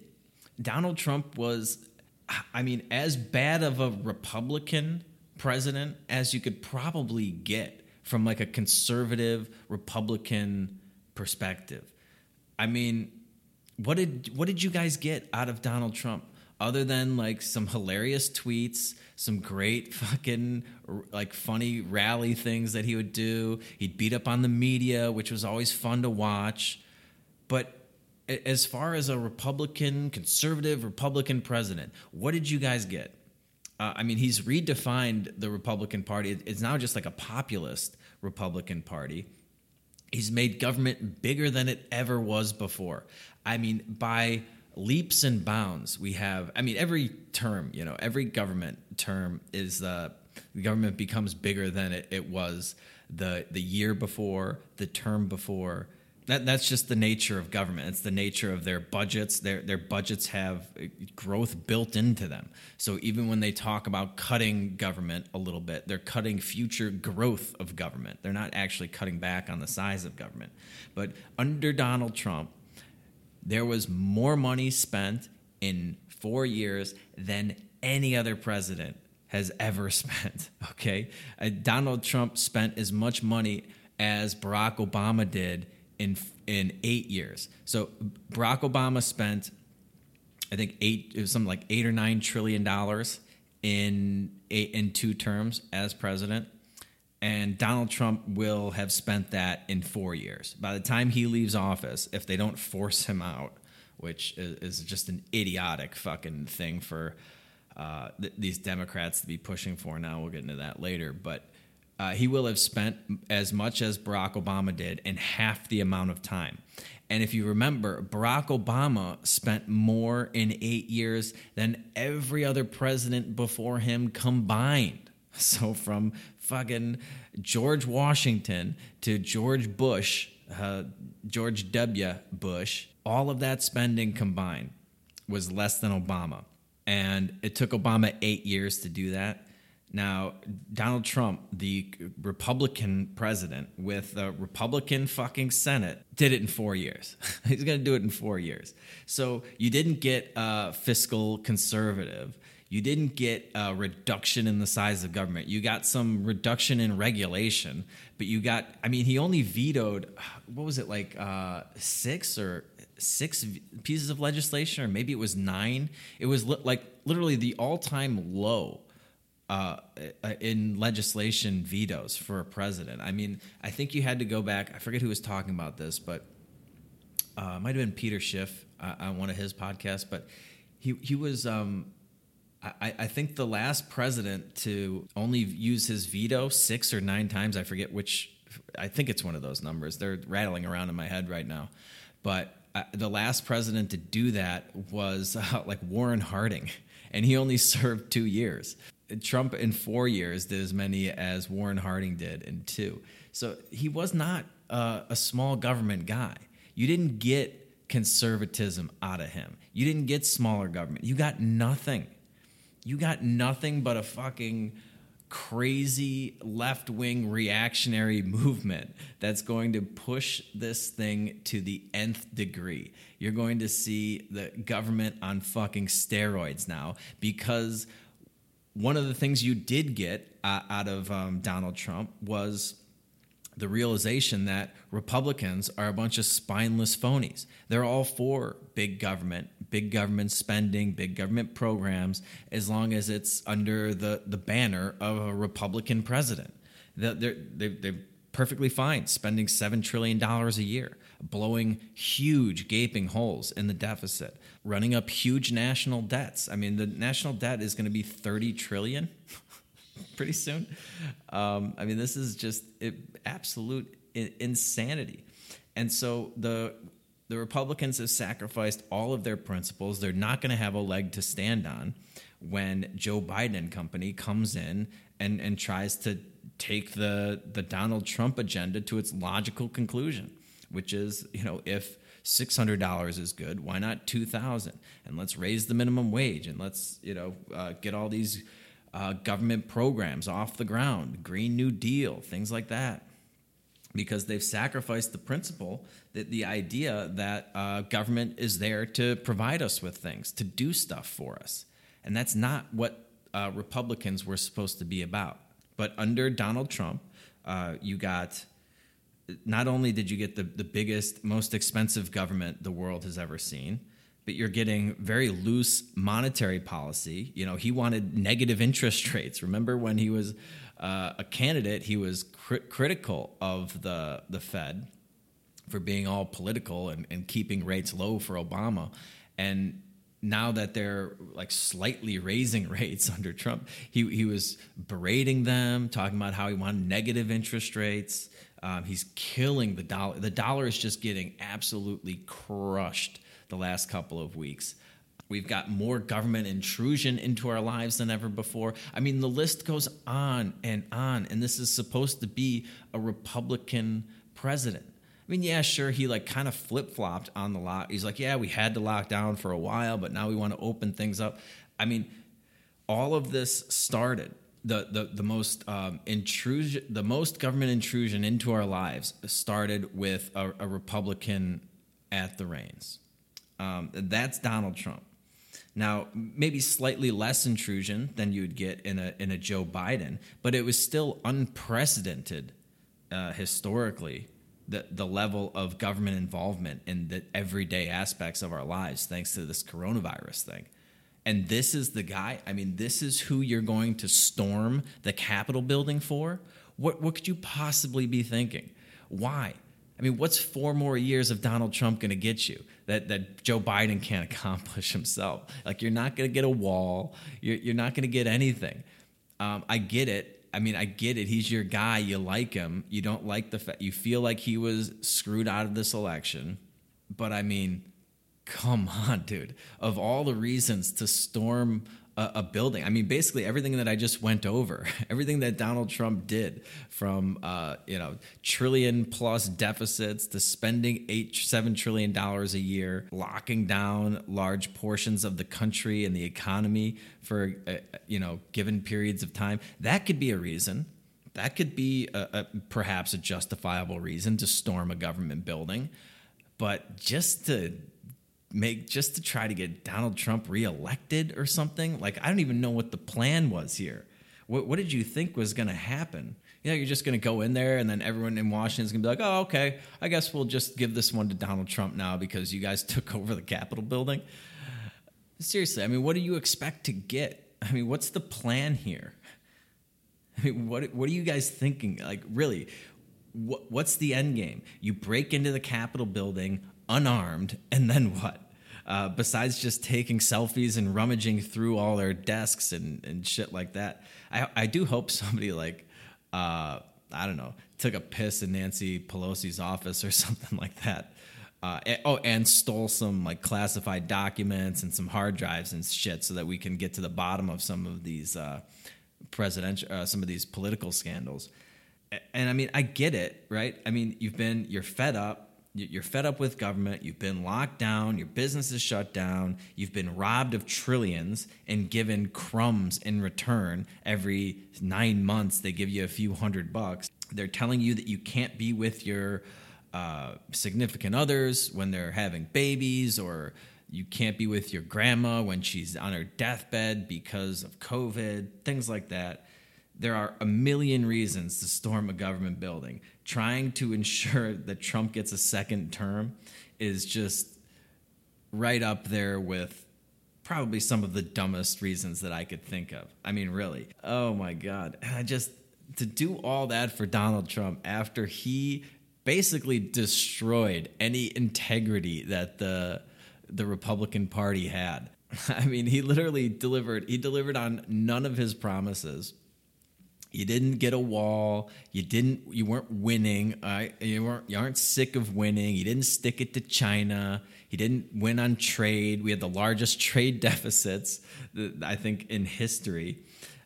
Donald Trump was, I mean, as bad of a Republican president as you could probably get from like a conservative Republican perspective. I mean, what did what did you guys get out of Donald Trump other than like some hilarious tweets, some great fucking like funny rally things that he would do. He'd beat up on the media, which was always fun to watch. But as far as a Republican, conservative Republican president, what did you guys get? Uh, I mean, he's redefined the Republican Party. It's now just like a populist Republican Party. He's made government bigger than it ever was before. I mean, by leaps and bounds, we have, I mean, every term, you know, every government term is, uh, The government becomes bigger than it, it was the the year before, the term before. That, that's just the nature of government. It's the nature of their budgets. Their their budgets have growth built into them. So even when they talk about cutting government a little bit, they're cutting future growth of government. They're not actually cutting back on the size of government. But under Donald Trump, there was more money spent in four years than any other president has ever spent. Okay, uh, Donald Trump spent as much money as Barack Obama did in in eight years. So Barack Obama spent, I think eight it was something like eight or nine trillion dollars in eight, in two terms as president. And Donald Trump will have spent that in four years. By the time he leaves office, if they don't force him out, which is, is just an idiotic fucking thing for uh, th- these Democrats to be pushing for now. We'll get into that later. But uh, he will have spent as much as Barack Obama did in half the amount of time. And if you remember, Barack Obama spent more in eight years than every other president before him combined. So from fucking George Washington to George Bush, uh, George W. Bush, all of that spending combined was less than Obama. And it took Obama eight years to do that. Now, Donald Trump, the Republican president with a Republican fucking Senate, did it in four years. He's going to do it in four years. So you didn't get a fiscal conservative. You didn't get a reduction in the size of government. You got some reduction in regulation, but you got, I mean, he only vetoed, what was it, like uh, six or six pieces of legislation, or maybe it was nine. It was li- like literally the all time low uh, uh, in legislation vetoes for a president. I mean, I think you had to go back. I forget who was talking about this, but uh, it might have been Peter Schiff uh, on one of his podcasts. But he he was. Um, I, I think the last president to only use his veto six or nine times. I forget which. I think it's one of those numbers. They're rattling around in my head right now, but uh, the last president to do that was uh, like Warren Harding, and he only served two years. Trump in four years did as many as Warren Harding did in two. So he was not uh, a small government guy. You didn't get conservatism out of him. You didn't get smaller government. You got nothing. You got nothing but a fucking crazy left wing reactionary movement that's going to push this thing to the nth degree. You're going to see the government on fucking steroids now because one of the things you did get uh, out of um, Donald Trump was the realization that Republicans are a bunch of spineless phonies. They're all for big government, big government spending, big government programs, as long as it's under the, the banner of a Republican president. They're, they're, they're perfectly fine spending $7 trillion a year, blowing huge, gaping holes in the deficit, running up huge national debts. I mean, the national debt is going to be 30 trillion pretty soon. Um, I mean, this is just it, absolute insanity. And so the the Republicans have sacrificed all of their principles. They're not going to have a leg to stand on when Joe Biden and company comes in and, and tries to take the the Donald Trump agenda to its logical conclusion, which is, you know, if six hundred dollars is good, why not two thousand? And let's raise the minimum wage and let's you know uh, get all these uh, government programs off the ground, Green New Deal, things like that because they've sacrificed the principle that the idea that uh, government is there to provide us with things, to do stuff for us. And that's not what uh, Republicans were supposed to be about. But under Donald Trump, uh, you got not only did you get the, the biggest, most expensive government the world has ever seen, but you're getting very loose monetary policy. You know, he wanted negative interest rates. Remember when he was uh, a candidate, he was cr- critical of the the Fed for being all political and, and keeping rates low for Obama. And now that they're like slightly raising rates under Trump, he, he was berating them, talking about how he wanted negative interest rates. Um, he's killing the dollar. The dollar is just getting absolutely crushed the last couple of weeks. We've got more government intrusion into our lives than ever before. I mean, the list goes on and on. And this is supposed to be a Republican president. I mean, yeah, sure, he like kind of flip flopped on the lock. He's like, yeah, we had to lock down for a while, but now we want to open things up. I mean, all of this started the the the most um, intrusion, the most government intrusion into our lives started with a, a Republican at the reins. Um, that's Donald Trump. Now, maybe slightly less intrusion than you'd get in a in a Joe Biden, but it was still unprecedented uh, historically. The, the level of government involvement in the everyday aspects of our lives, thanks to this coronavirus thing. And this is the guy. I mean, this is who you're going to storm the Capitol building for. What what could you possibly be thinking? Why? I mean, what's four more years of Donald Trump going to get you that, that Joe Biden can't accomplish himself? Like, you're not going to get a wall. You're, you're not going to get anything. Um, I get it. I mean, I get it. He's your guy. You like him. You don't like the fact you feel like he was screwed out of this election. But I mean, come on, dude. Of all the reasons to storm a, a, building. I mean, basically everything that I just went over, everything that Donald Trump did, from uh, you know trillion plus deficits to spending eight seven trillion dollars a year, locking down large portions of the country and the economy for uh, you know given periods of time. That could be a reason. That could be a, a, perhaps a justifiable reason to storm a government building, but just to make just to try to get Donald Trump reelected or something. Like I don't even know what the plan was here. What, what did you think was going to happen? You know, you're just going to go in there and then everyone in Washington is going to be like, oh, okay, I guess we'll just give this one to Donald Trump now because you guys took over the Capitol building. Seriously, I mean, what do you expect to get? I mean, what's the plan here? I mean, what what are you guys thinking? Like, really, what, what's the end game? You break into the Capitol building unarmed, and then what? Uh, besides just taking selfies and rummaging through all their desks and, and shit like that. I, I do hope somebody like, uh, I don't know, took a piss in Nancy Pelosi's office or something like that. Uh, and, oh, and stole some like classified documents and some hard drives and shit so that we can get to the bottom of some of these uh, presidential, uh, some of these political scandals. And I mean, I get it, right? I mean, you've been, you're fed up you're fed up with government. You've been locked down. Your business is shut down. You've been robbed of trillions and given crumbs in return. Every nine months, they give you a few hundred bucks. They're telling you that you can't be with your uh, significant others when they're having babies, or you can't be with your grandma when she's on her deathbed because of COVID, things like that. There are a million reasons to storm a government building. Trying to ensure that Trump gets a second term is just right up there with probably some of the dumbest reasons that I could think of. I mean, really. Oh my God. And I just, to do all that for Donald Trump after he basically destroyed any integrity that the the Republican Party had. I mean, he literally delivered he delivered on none of his promises. You didn't get a wall. You didn't. You weren't winning. You weren't. You aren't sick of winning. You didn't stick it to China. He didn't win on trade. We had the largest trade deficits, I think, in history.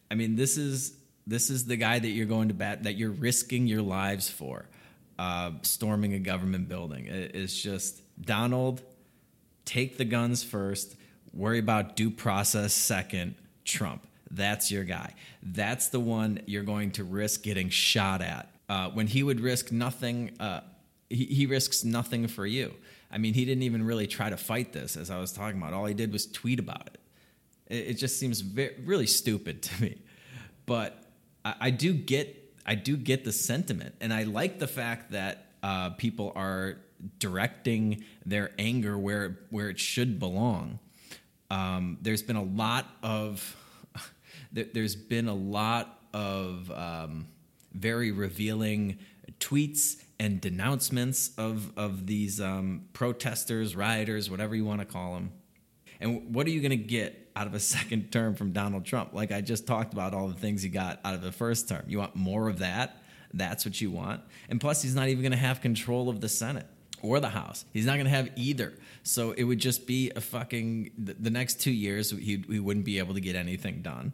I mean, this is this is the guy that you're going to bat that you're risking your lives for, uh, storming a government building. It's just Donald. Take the guns first. Worry about due process second. Trump that's your guy. That's the one you're going to risk getting shot at. Uh, when he would risk nothing, uh, he, he risks nothing for you. I mean, he didn't even really try to fight this, as I was talking about. All he did was tweet about it. It, it just seems very, really stupid to me. But I, I, do get, I do get the sentiment, and I like the fact that uh, people are directing their anger where where it should belong. Um, there's been a lot of there's been a lot of um, very revealing tweets and denouncements of of these um, protesters, rioters, whatever you want to call them. And what are you going to get out of a second term from Donald Trump? Like I just talked about all the things he got out of the first term. You want more of that? That's what you want. And plus, he's not even going to have control of the Senate. or the House. He's not going to have either. So it would just be a fucking the, next two years. He, we wouldn't be able to get anything done.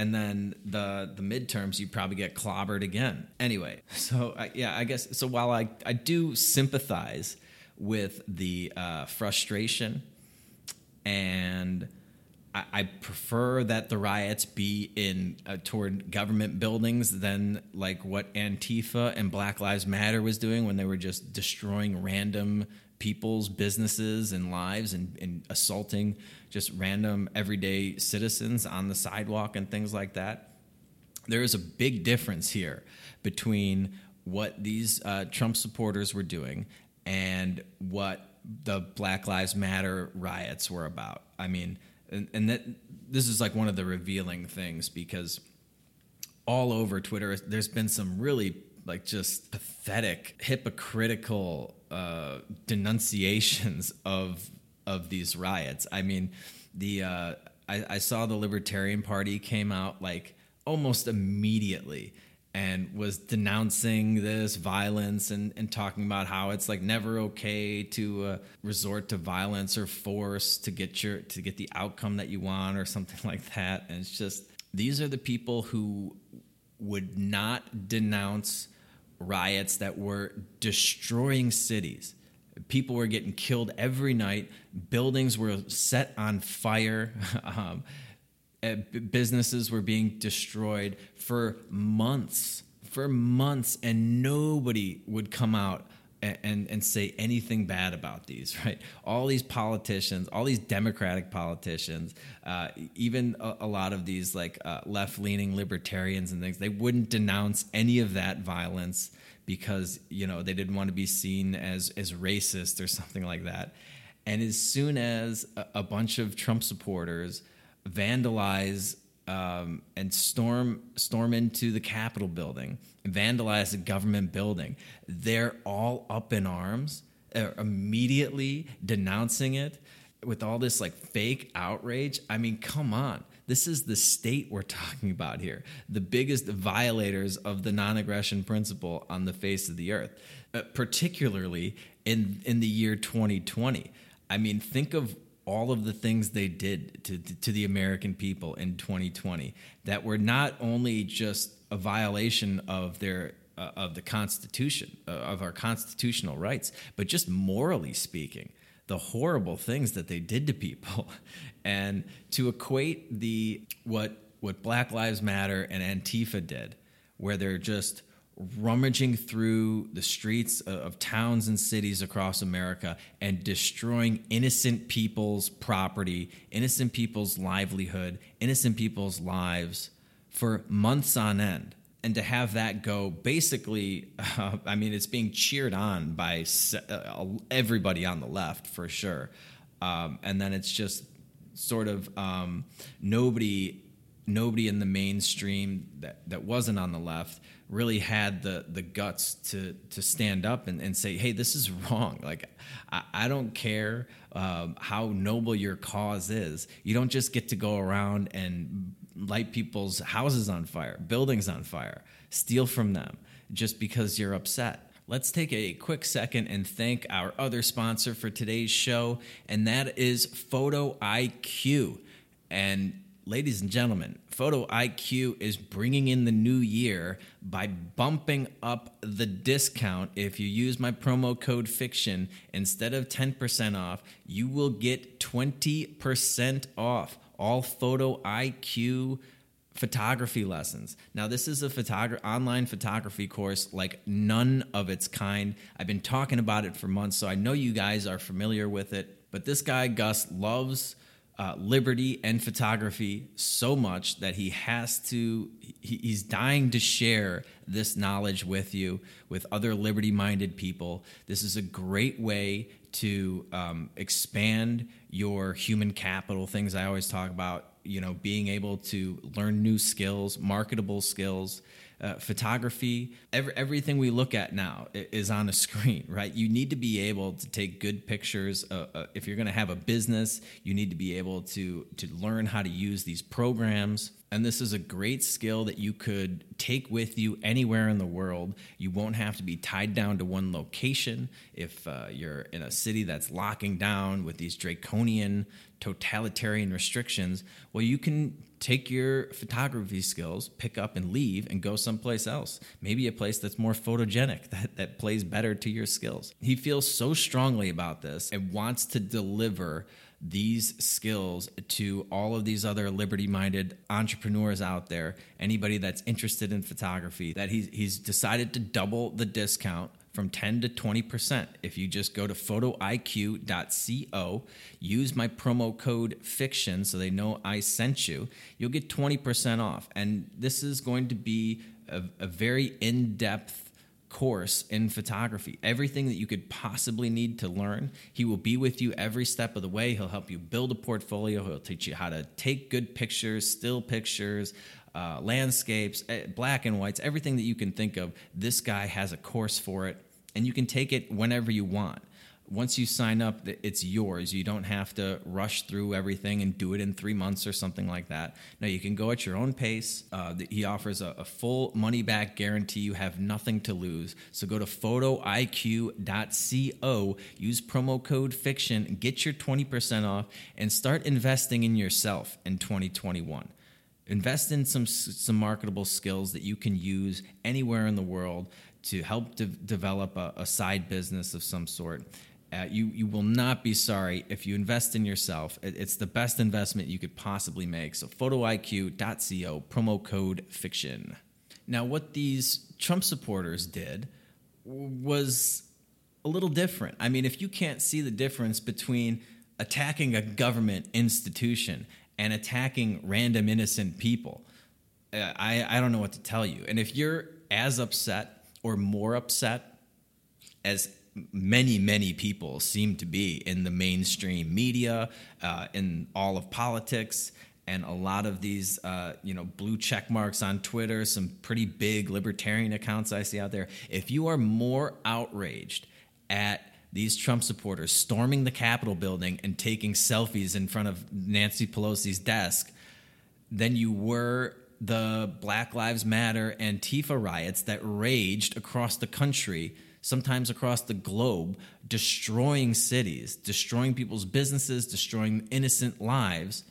And then the the midterms, you'd probably get clobbered again. Anyway, so I, yeah, I guess so. While I I do sympathize with the uh, frustration and I, I prefer that the riots be in uh, toward government buildings than like what Antifa and Black Lives Matter was doing when they were just destroying random people's businesses and lives and, and assaulting just random everyday citizens on the sidewalk and things like that. There is a big difference here between what these uh, Trump supporters were doing and what the Black Lives Matter riots were about. I mean, and, and that this is like one of the revealing things because all over Twitter, there's been some really like just pathetic, hypocritical uh, denunciations of of these riots. I mean, the uh, I, I saw the Libertarian Party came out like almost immediately and was denouncing this violence and, and talking about how it's like never okay to uh, resort to violence or force to get your to get the outcome that you want or something like that and it's just these are the people who would not denounce riots that were destroying cities. People were getting killed every night. Buildings were set on fire. Um, uh, businesses were being destroyed for months, for months, and nobody would come out and, and, say anything bad about these, right? All these politicians, all these Democratic politicians, uh, even a, a, lot of these like uh, left leaning libertarians and things, they wouldn't denounce any of that violence because, you know, they didn't want to be seen as, as racist or something like that. And as soon as a, a bunch of Trump supporters vandalize um, and storm storm into the Capitol building, vandalize a government building. They're all up in arms, uh, immediately denouncing it with all this like fake outrage. I mean, come on. This is the state we're talking about here, the biggest violators of the non aggression principle on the face of the earth, uh, particularly in, in the year 2020. I mean, think of all of the things they did to, to the American people in 2020 that were not only just a violation of their uh, of the Constitution uh, of our constitutional rights, but just morally speaking, the horrible things that they did to people, and to equate the what what Black Lives Matter and Antifa did, where they're just rummaging through the streets of towns and cities across America and destroying innocent people's property, innocent people's livelihood, innocent people's lives for months on end. And to have that go basically, uh, I mean, it's being cheered on by uh, everybody on the left for sure. Um, and then it's just sort of um, nobody nobody in the mainstream that, that wasn't on the left really had the the guts to to stand up and, and say, hey, this is wrong. Like I, I don't care um, how noble your cause is. You don't just get to go around and light people's houses on fire, buildings on fire, steal from them just because you're upset. Let's take a quick second and thank our other sponsor for today's show, and that is Photo IQ. And ladies and gentlemen, Photo IQ is bringing in the new year by bumping up the discount. If you use my promo code FICTION, instead of 10% off, you will get 20% off all Photo IQ photography lessons. Now, this is a photog- online photography course like none of its kind. I've been talking about it for months, so I know you guys are familiar with it. But this guy, Gus, loves uh, liberty and photography so much that he has to he, he's dying to share this knowledge with you with other liberty minded people. This is a great way to um, expand your human capital things i always talk about you know being able to learn new skills marketable skills uh, photography, every, everything we look at now is on a screen, right? You need to be able to take good pictures. Uh, uh, if you're going to have a business, you need to be able to to learn how to use these programs. And this is a great skill that you could take with you anywhere in the world. You won't have to be tied down to one location. If uh, you're in a city that's locking down with these draconian totalitarian restrictions, well, you can take your photography skills, pick up and leave, and go someplace else. Maybe a place that's more photogenic, that, that plays better to your skills. He feels so strongly about this and wants to deliver these skills to all of these other liberty minded entrepreneurs out there, anybody that's interested in photography, that he's, he's decided to double the discount from 10 to 20% if you just go to photoiq.co, use my promo code FICTION so they know I sent you. You'll get 20% off. And this is going to be a, a very in depth course in photography. Everything that you could possibly need to learn, he will be with you every step of the way. He'll help you build a portfolio. He'll teach you how to take good pictures, still pictures, uh, landscapes, eh, black and whites, everything that you can think of. This guy has a course for it, and you can take it whenever you want. Once you sign up, it's yours. You don't have to rush through everything and do it in three months or something like that. No, you can go at your own pace. Uh, he offers a, a full money back guarantee. You have nothing to lose. So go to photoiq.co, use promo code FICTION, get your 20% off, and start investing in yourself in 2021 invest in some some marketable skills that you can use anywhere in the world to help de- develop a, a, side business of some sort. Uh, you you will not be sorry if you invest in yourself. It, it's the best investment you could possibly make. So photoiq.co promo code fiction. Now, what these Trump supporters did was a little different. I mean, if you can't see the difference between attacking a government institution and attacking random innocent people. Uh, I, I don't know what to tell you. And if you're as upset or more upset as many, many people seem to be in the mainstream media, uh, in all of politics, and a lot of these, uh, you know, blue check marks on Twitter, some pretty big libertarian accounts I see out there. If you are more outraged at these Trump supporters storming the Capitol building and taking selfies in front of Nancy Pelosi's desk than you were the Black Lives Matter Antifa riots that raged across the country, sometimes across the globe, destroying cities, destroying people's businesses, destroying innocent lives.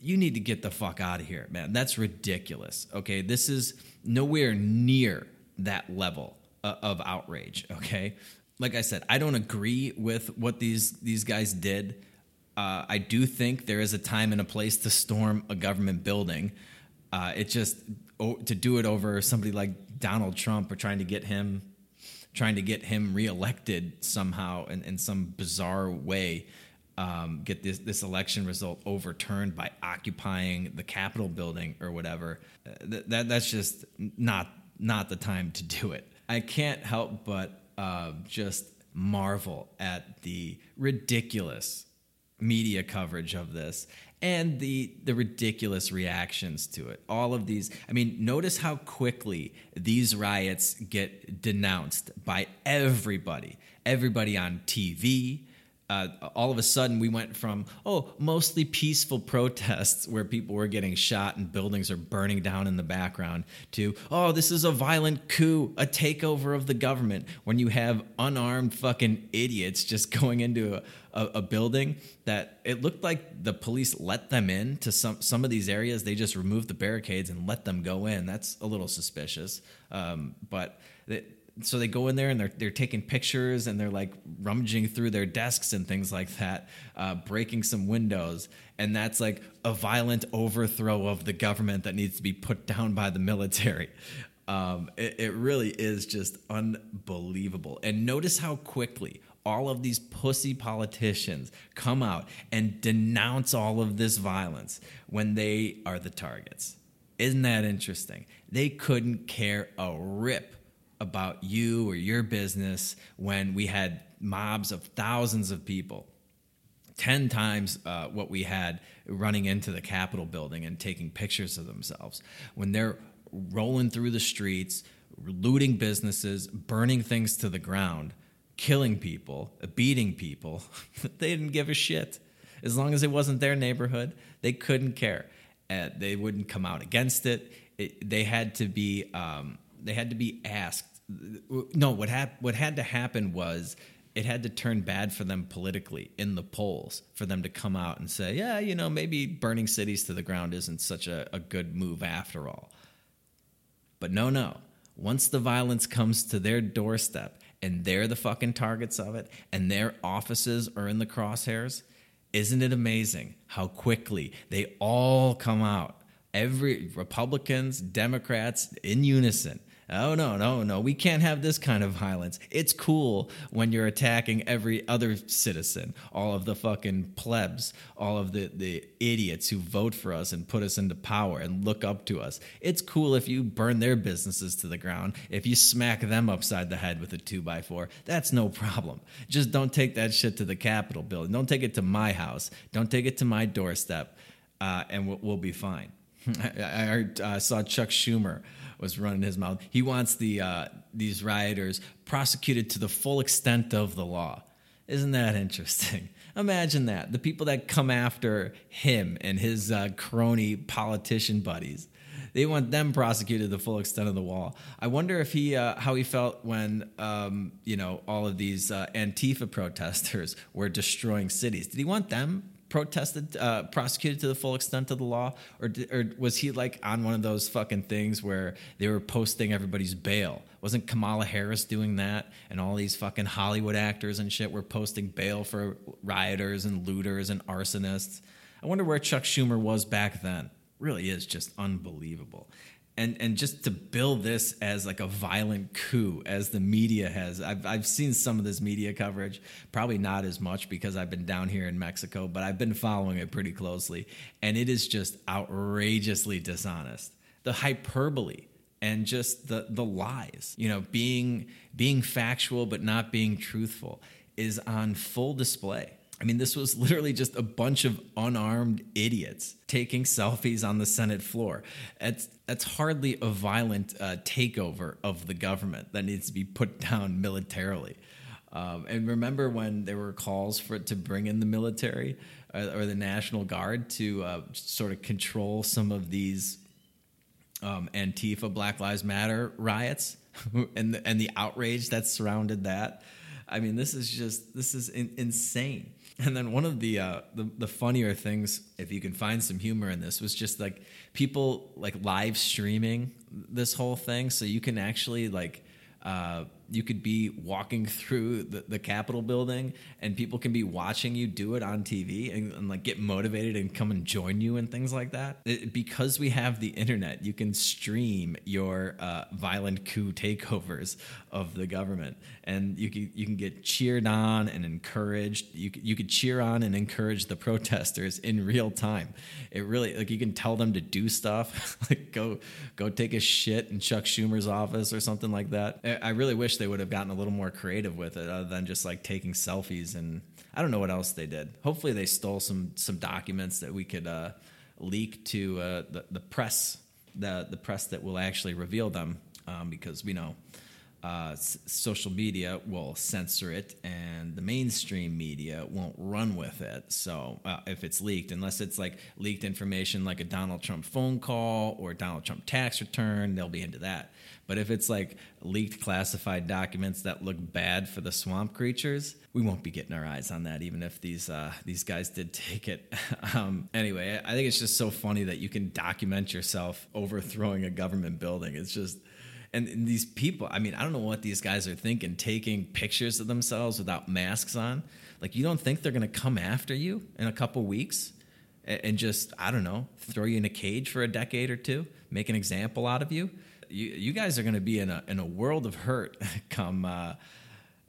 You need to get the fuck out of here, man. That's ridiculous. Okay, this is nowhere near that level uh, of outrage. Okay, like I said, I don't agree with what these these guys did. Uh, I do think there is a time and a place to storm a government building. Uh, it just to do it over somebody like Donald Trump or trying to get him trying to get him reelected somehow in, in some bizarre way. Um, get this this election result overturned by occupying the Capitol building or whatever. Uh, th- that that's just not not the time to do it. I can't help but uh, just marvel at the ridiculous media coverage of this and the the ridiculous reactions to it. All of these i mean notice how quickly these riots get denounced by everybody. Everybody on tv uh, all of a sudden we went from oh mostly peaceful protests where people were getting shot and buildings are burning down in the background to oh this is a violent coup a takeover of the government when you have unarmed fucking idiots just going into a, a, a building that it looked like the police let them in to some some of these areas. They just removed the barricades and let them go in. That's a little suspicious. Um, but it, so they go in there and they're they're taking pictures and they're like rummaging through their desks and things like that, uh, breaking some windows, and that's like a violent overthrow of the government that needs to be put down by the military. Um, it, it really is just unbelievable. And notice how quickly all of these pussy politicians come out and denounce all of this violence when they are the targets. Isn't that interesting? They couldn't care a rip about you or your business when we had mobs of thousands of people 10 times uh, what we had running into the Capitol building and taking pictures of themselves. When they're rolling through the streets, looting businesses, burning things to the ground, killing people, beating people. they didn't give a shit. As long as it wasn't their neighborhood, they couldn't care. Uh, they wouldn't come out against it. it they had to be. Um, they had to be asked. No, what had what had to happen was it had to turn bad for them politically in the polls for them to come out and say, yeah, you know, maybe burning cities to the ground isn't such a, a good move after all. But no, no. Once the violence comes to their doorstep and they're the fucking targets of it and their offices are in the crosshairs, isn't it amazing how quickly they all come out? Every Republicans, Democrats in unison oh no no no. We can't have this kind of violence. It's cool when you're attacking every other citizen all of the fucking plebs all of the the idiots who vote for us and put us into power and look up to us. It's cool if you burn their businesses to the ground if you smack them upside the head with a 2 by 4 that's no problem. Just don't take that shit to the capitol building. Don't take it to my house. Don't take it to my doorstep uh, and we'll, we'll, be fine. I, I, uh, saw Chuck Schumer was running his mouth. He wants the uh, these rioters prosecuted to the full extent of the law. Isn't that interesting? Imagine that the people that come after him and his uh, crony politician buddies. They want them prosecuted to the full extent of the law. I wonder if he, uh, how he felt when, um, you know, all of these uh, Antifa protesters were destroying cities. Did he want them protested, uh, prosecuted to the full extent of the law, or or was he like on one of those fucking things where they were posting everybody's bail? Wasn't Kamala Harris doing that, and all these fucking Hollywood actors and shit were posting bail for rioters and looters and arsonists? I wonder where Chuck Schumer was back then. Really is just unbelievable and and just to build this as like a violent coup as the media has I've, I've seen some of this media coverage probably not as much because i've been down here in mexico but i've been following it pretty closely and it is just outrageously dishonest. The hyperbole and just the the lies you know being being factual but not being truthful is on full display I mean, this was literally just a bunch of unarmed idiots taking selfies on the Senate floor. That's, that's hardly a violent uh, takeover of the government that needs to be put down militarily. Um, and remember when there were calls for to bring in the military or, uh, or the National Guard to uh, sort of control some of these um, Antifa, Black Lives Matter riots, and the, and the outrage that surrounded that. I mean, this is just this is in, insane. And then one of the, uh, the the funnier things, if you can find some humor in this, was just like people like live streaming this whole thing, so you can actually like uh, you could be walking through the, the Capitol building and people can be watching you do it on TV and, and like get motivated and come and join you and things like that. It, because we have the internet, you can stream your uh, violent coup takeovers of the government and you can, you can get cheered on and encouraged. You, you could cheer on and encourage the protesters in real time. It really, like you can tell them to do stuff, like go, go take a shit in Chuck Schumer's office or something like that. I really wish they would have gotten a little more creative with it, other than just like taking selfies and I don't know what else they did. Hopefully, they stole some some documents that we could uh, leak to uh, the the press, the the press that will actually reveal them, um, because we know uh, s- social media will censor it and the mainstream media won't run with it. So uh, if it's leaked, unless it's like leaked information like a Donald Trump phone call or Donald Trump tax return, they'll be into that. But if it's like leaked classified documents that look bad for the swamp creatures, we won't be getting our eyes on that, even if these uh, these guys did take it. um, anyway, I think it's just so funny that you can document yourself overthrowing a government building. It's just and, and, these people i mean i don't know what these guys are thinking taking pictures of themselves without masks on like you don't think they're going to come after you in a couple weeks and, and, just i don't know throw you in a cage for a decade or two make an example out of you you, you guys are going to be in a, in a world of hurt come uh,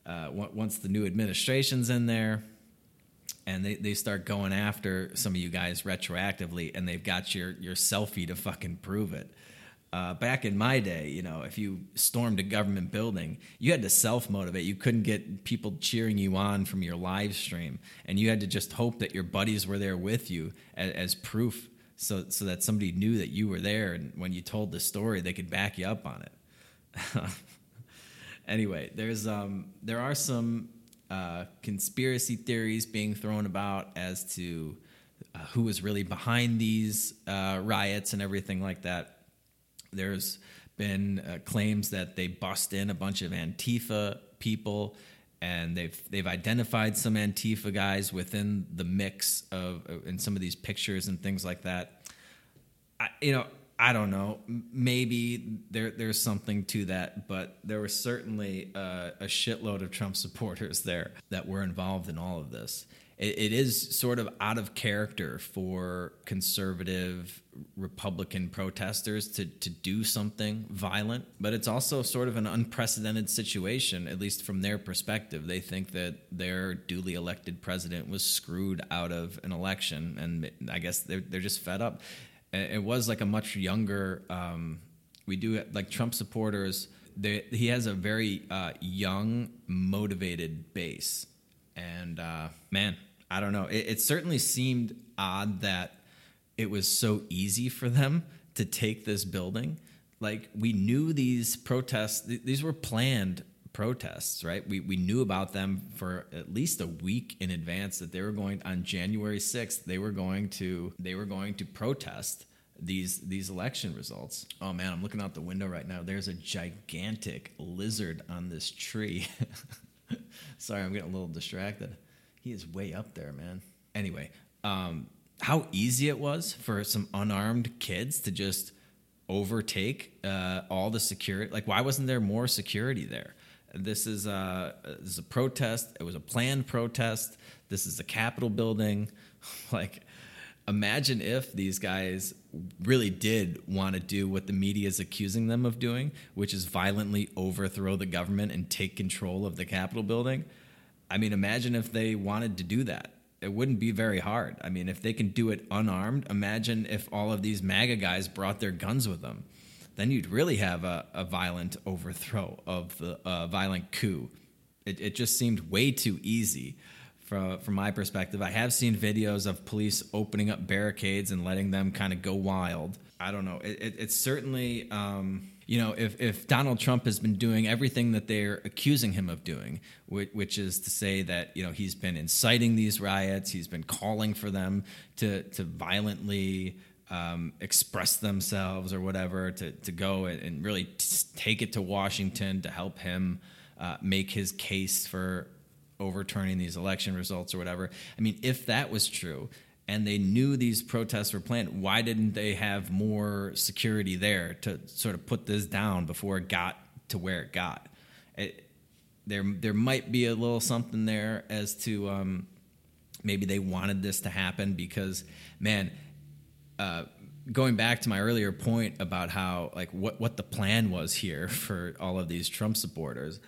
uh, once the new administration's in there and they, they start going after some of you guys retroactively and they've got your, your selfie to fucking prove it uh, back in my day, you know, if you stormed a government building, you had to self motivate. You couldn't get people cheering you on from your live stream, and you had to just hope that your buddies were there with you as, as proof so so that somebody knew that you were there, and when you told the story, they could back you up on it. anyway, there's um there are some uh, conspiracy theories being thrown about as to uh, who was really behind these uh, riots and everything like that. There's been uh, claims that they bust in a bunch of Antifa people, and they've they've identified some Antifa guys within the mix of uh, in some of these pictures and things like that. I, you know, I don't know. Maybe there there's something to that, but there was certainly uh, a shitload of Trump supporters there that were involved in all of this. It, it is sort of out of character for conservative Republican protesters to to do something violent, but it's also sort of an unprecedented situation, at least from their perspective. They think that their duly elected president was screwed out of an election, and I guess they're they're just fed up it was like a much younger. Um, we do like Trump supporters. They, he has a very uh, young, motivated base, and uh, man, I don't know. It, it certainly seemed odd that it was so easy for them to take this building. Like we knew these protests; th- these were planned protests, right? We we knew about them for at least a week in advance that they were going on January 6th, they were going to they were going to protest these these election results. Oh man, I'm looking out the window right now. There's a gigantic lizard on this tree. Sorry, I'm getting a little distracted. He is way up there, man. Anyway, um, how easy it was for some unarmed kids to just overtake uh, all the security. Like, why wasn't there more security there? This is a this is a protest. It was a planned protest. This is the Capitol building. like, imagine if these guys really did want to do what the media is accusing them of doing, which is violently overthrow the government and take control of the Capitol building. I mean, imagine if they wanted to do that. It wouldn't be very hard. I mean, if they can do it unarmed, imagine if all of these MAGA guys brought their guns with them then you'd really have a, a violent overthrow of the uh, violent coup. It, it just seemed way too easy from, from my perspective. I have seen videos of police opening up barricades and letting them kind of go wild. I don't know. It, it, it's certainly, um, you know, if, if Donald Trump has been doing everything that they're accusing him of doing, which, which is to say that, you know, he's been inciting these riots, he's been calling for them to, to violently um, express themselves or whatever to, to go and really take it to Washington to help him uh, make his case for overturning these election results or whatever. I mean, if that was true and they knew these protests were planned, why didn't they have more security there to sort of put this down before it got to where it got? It, there, there might be a little something there as to um, maybe they wanted this to happen because, man, uh, going back to my earlier point about how like what what the plan was here for all of these Trump supporters,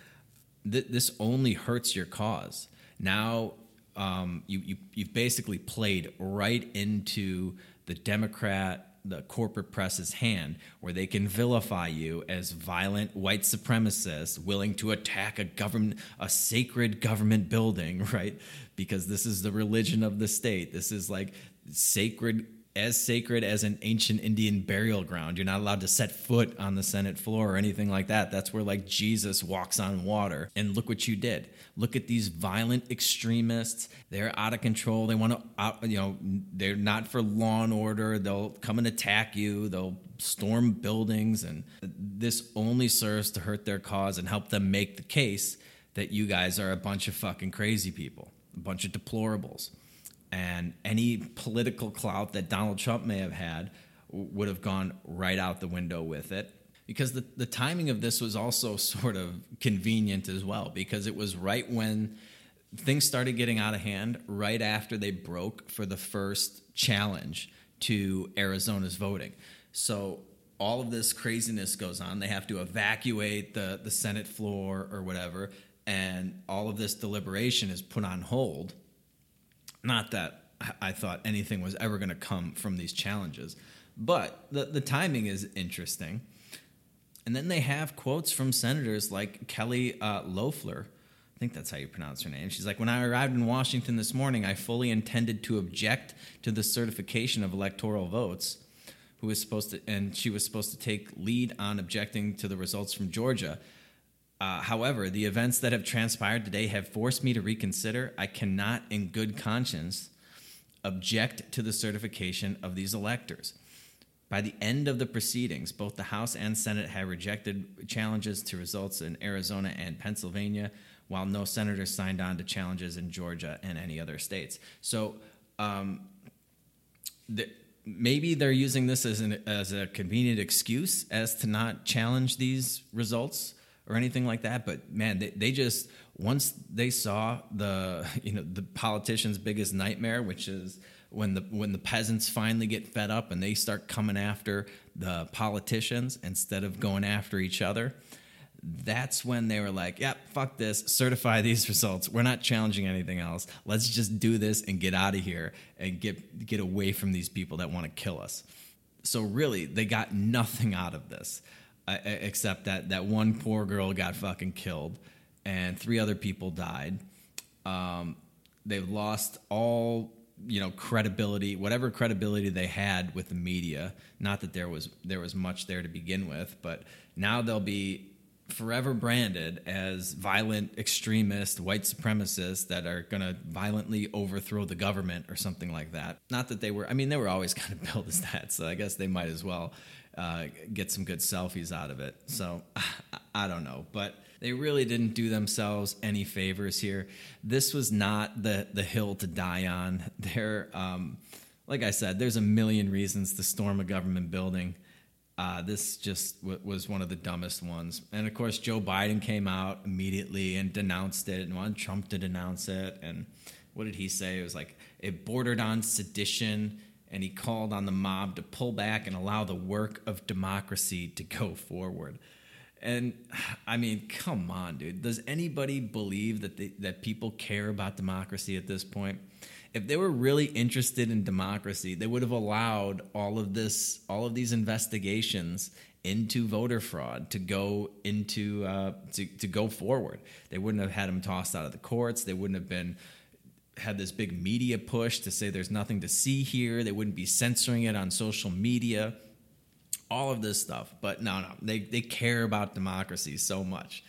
th- this only hurts your cause. Now um, you, you you've basically played right into the Democrat the corporate press's hand where they can vilify you as violent white supremacists willing to attack a government a sacred government building right? Because this is the religion of the state. This is like sacred as sacred as an ancient Indian burial ground. You're not allowed to set foot on the Senate floor or anything like that. That's where like Jesus walks on water. And look what you did. Look at these violent extremists. They're out of control. They want to, you know, they're not for law and order. They'll come and attack you. They'll storm buildings. And this only serves to hurt their cause and help them make the case that you guys are a bunch of fucking crazy people, a bunch of deplorables and any political clout that Donald Trump may have had would have gone right out the window with it. Because the, the timing of this was also sort of convenient as well, because it was right when things started getting out of hand, right after they broke for the first challenge to Arizona's voting. So all of this craziness goes on. They have to evacuate the, the Senate floor or whatever, and all of this deliberation is put on hold not that I thought anything was ever going to come from these challenges, but the, the timing is interesting. And then they have quotes from senators like Kelly uh, Loeffler, I think that's how you pronounce her name. She's like, when I arrived in Washington this morning, I fully intended to object to the certification of electoral votes. Who was supposed to, and she was supposed to take lead on objecting to the results from Georgia. Uh, however, the events that have transpired today have forced me to reconsider. I cannot, in good conscience, object to the certification of these electors. By the end of the proceedings, both the House and Senate had rejected challenges to results in Arizona and Pennsylvania, while no senators signed on to challenges in Georgia and any other states. So, um, the, maybe they're using this as, an, as a convenient excuse as to not challenge these results or anything like that. But man, they, they just once they saw the you know the politician's biggest nightmare, which is when the when the peasants finally get fed up and they start coming after the politicians instead of going after each other. That's when they were like, "Yep, yeah, fuck this. Certify these results. We're not challenging anything else. Let's just do this and get out of here and get get away from these people that want to kill us." So really, they got nothing out of this except that that one poor girl got fucking killed and three other people died. Um, they've lost all you know credibility, whatever credibility they had with the media. Not that there was there was much there to begin with, but now they'll be forever branded as violent extremist white supremacists that are going to violently overthrow the government or something like that. Not that they were, I mean, they were always kind of billed as that, so I guess they might as well uh, get some good selfies out of it. So I don't know, but they really didn't do themselves any favors here. This was not the the hill to die on. There, um, like I said, there's a million reasons to storm a government building. Uh, this just w- was one of the dumbest ones. And of course, Joe Biden came out immediately and denounced it and wanted Trump to denounce it. And what did he say? It was like it bordered on sedition. And he called on the mob to pull back and allow the work of democracy to go forward. And I mean, come on, dude. Does anybody believe that they, that people care about democracy at this point? If they were really interested in democracy, they would have allowed all of this, all of these investigations into voter fraud to go into uh, to, to go forward. They wouldn't have had them tossed out of the courts. They wouldn't have been had this big media push to say there's nothing to see here. They wouldn't be censoring it on social media all of this stuff. But no, no, they they care about democracy so much.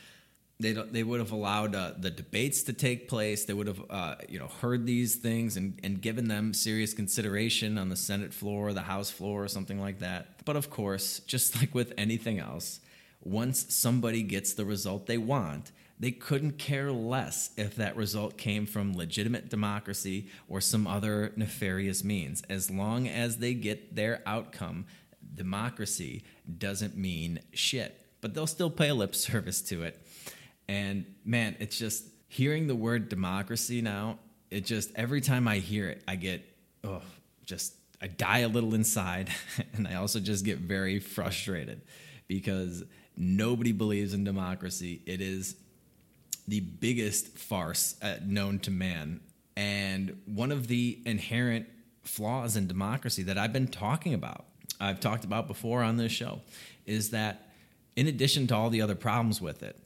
They they would have allowed uh, the debates to take place. They would have uh, you know heard these things and, and given them serious consideration on the Senate floor, the House floor, or something like that. But of course, just like with anything else, once somebody gets the result they want, they couldn't care less if that result came from legitimate democracy or some other nefarious means. As long as they get their outcome, democracy doesn't mean shit, but they'll still pay lip service to it. And man, it's just hearing the word democracy now, it just every time I hear it, I get oh, just I die a little inside and I also just get very frustrated because nobody believes in democracy. It is the biggest farce uh, known to man. And one of the inherent flaws in democracy that I've been talking about I've talked about before on this show is that in addition to all the other problems with it,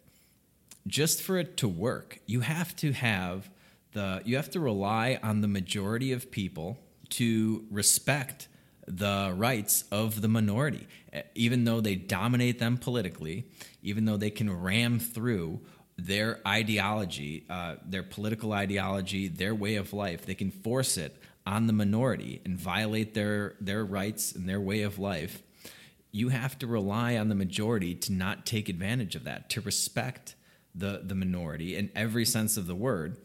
just for it to work, you have to have the you have to rely on the majority of people to respect the rights of the minority, even though they dominate them politically, even though they can ram through their ideology, uh, their political ideology, their way of life. They can force it on the minority and violate their their rights and their way of life, you have to rely on the majority to not take advantage of that, to respect the the minority in every sense of the word.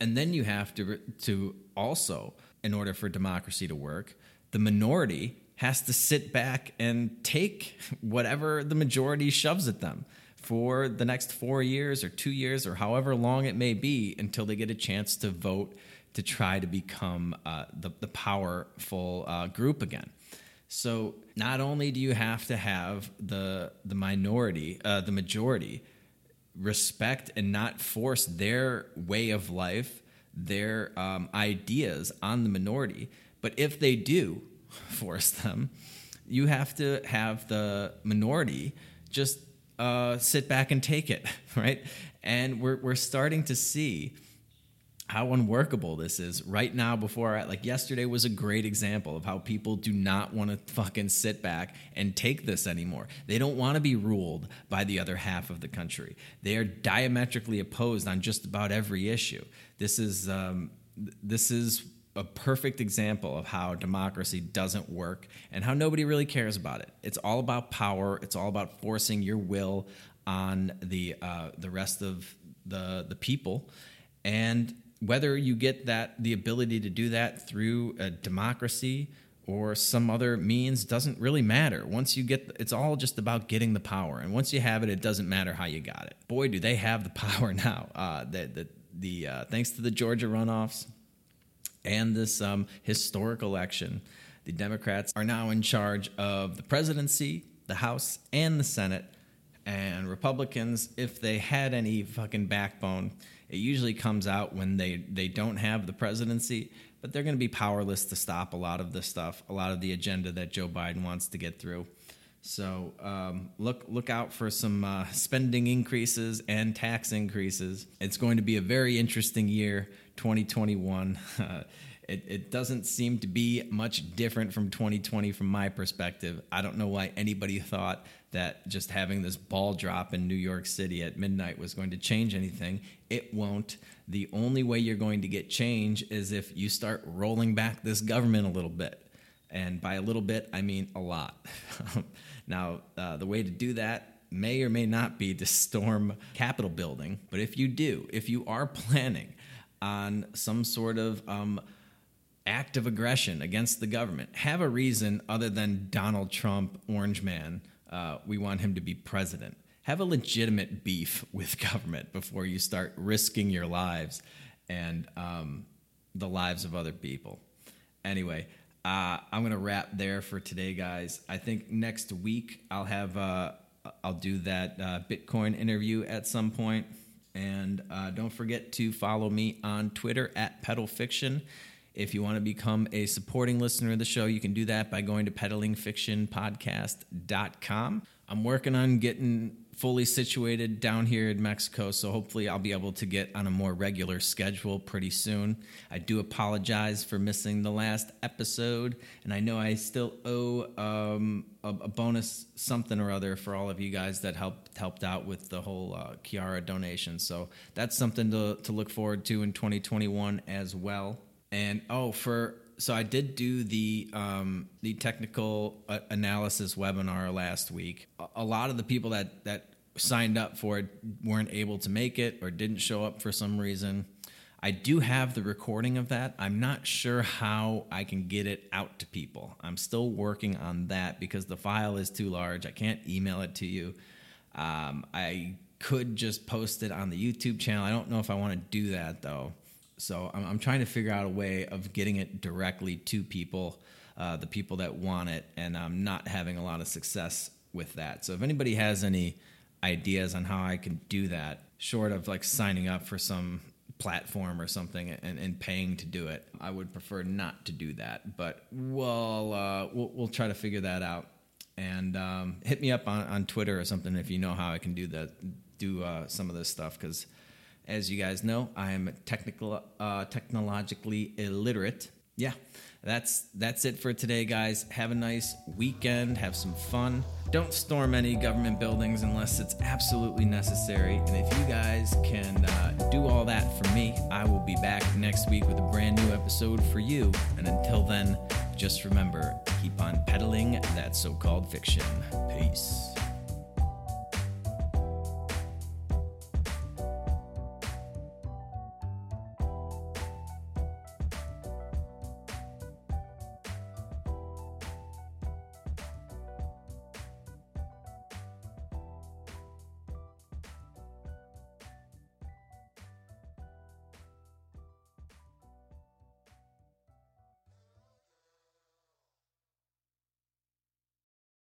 And then you have to to also in order for democracy to work, the minority has to sit back and take whatever the majority shoves at them for the next 4 years or 2 years or however long it may be until they get a chance to vote to try to become uh, the, the powerful uh, group again. So not only do you have to have the the minority, uh, the majority, respect and not force their way of life, their um, ideas on the minority, but if they do force them, you have to have the minority just uh, sit back and take it, right? And we're we're starting to see how unworkable this is right now before like yesterday was a great example of how people do not want to fucking sit back and take this anymore. They don't want to be ruled by the other half of the country. They are diametrically opposed on just about every issue. This is um, this is a perfect example of how democracy doesn't work and how nobody really cares about it. It's all about power. It's all about forcing your will on the uh, the rest of the the people, and whether you get that the ability to do that through a democracy or some other means doesn't really matter. Once you get, it's all just about getting the power, and once you have it, it doesn't matter how you got it. Boy, do they have the power now. Uh, the the, the uh, thanks to the Georgia runoffs and this um, historic election, the Democrats are now in charge of the presidency, the House, and the Senate. And Republicans, if they had any fucking backbone, it usually comes out when they, they don't have the presidency, but they're going to be powerless to stop a lot of the stuff, a lot of the agenda that Joe Biden wants to get through. So um, look look out for some uh, spending increases and tax increases. It's going to be a very interesting year, 2021. Uh, it, it doesn't seem to be much different from 2020 from my perspective. I don't know why anybody thought that just having this ball drop in New York City at midnight was going to change anything. It won't. The only way you're going to get change is if you start rolling back this government a little bit. And by a little bit, I mean a lot. now, uh, the way to do that may or may not be to storm Capitol building. But if you do, if you are planning on some sort of um, act of aggression against the government, have a reason other than Donald Trump, Orange Man, uh, we want him to be president. Have a legitimate beef with government before you start risking your lives and um, the lives of other people. Anyway, uh, I'm gonna wrap there for today, guys. I think next week I'll have uh, I'll do that uh, Bitcoin interview at some point, and uh, don't forget to follow me on Twitter at Peddle Fiction. If you want to become a supporting listener of the show, you can do that by going to peddlingfictionpodcast.com. I'm working on getting fully situated down here in Mexico, so hopefully I'll be able to get on a more regular schedule pretty soon. I do apologize for missing the last episode, and I know I still owe um, a, a, bonus something or other for all of you guys that helped helped out with the whole uh, Kiara donation. So that's something to, to look forward to in 2021 as well. And oh, for so I did do the um, the technical uh, analysis webinar last week. A, lot of the people that that signed up for it weren't able to make it or didn't show up for some reason. I do have the recording of that. I'm not sure how I can get it out to people. I'm still working on that because the file is too large. I can't email it to you. Um, I could just post it on the YouTube channel. I don't know if I want to do that though. So I'm, I'm, trying to figure out a way of getting it directly to people, uh, the people that want it, and I'm not having a lot of success with that. So if anybody has any ideas on how I can do that, short of like signing up for some platform or something and, and paying to do it, I would prefer not to do that. But we'll uh, we'll, we'll try to figure that out. And um, hit me up on, on Twitter or something if you know how I can do that, do uh, some of this stuff because as you guys know, I am technical, uh, technologically illiterate. Yeah, that's that's it for today, guys. Have a nice weekend. Have some fun. Don't storm any government buildings unless it's absolutely necessary. And if you guys can uh, do all that for me, I will be back next week with a brand new episode for you. And until then, just remember keep on peddling that so called fiction. Peace.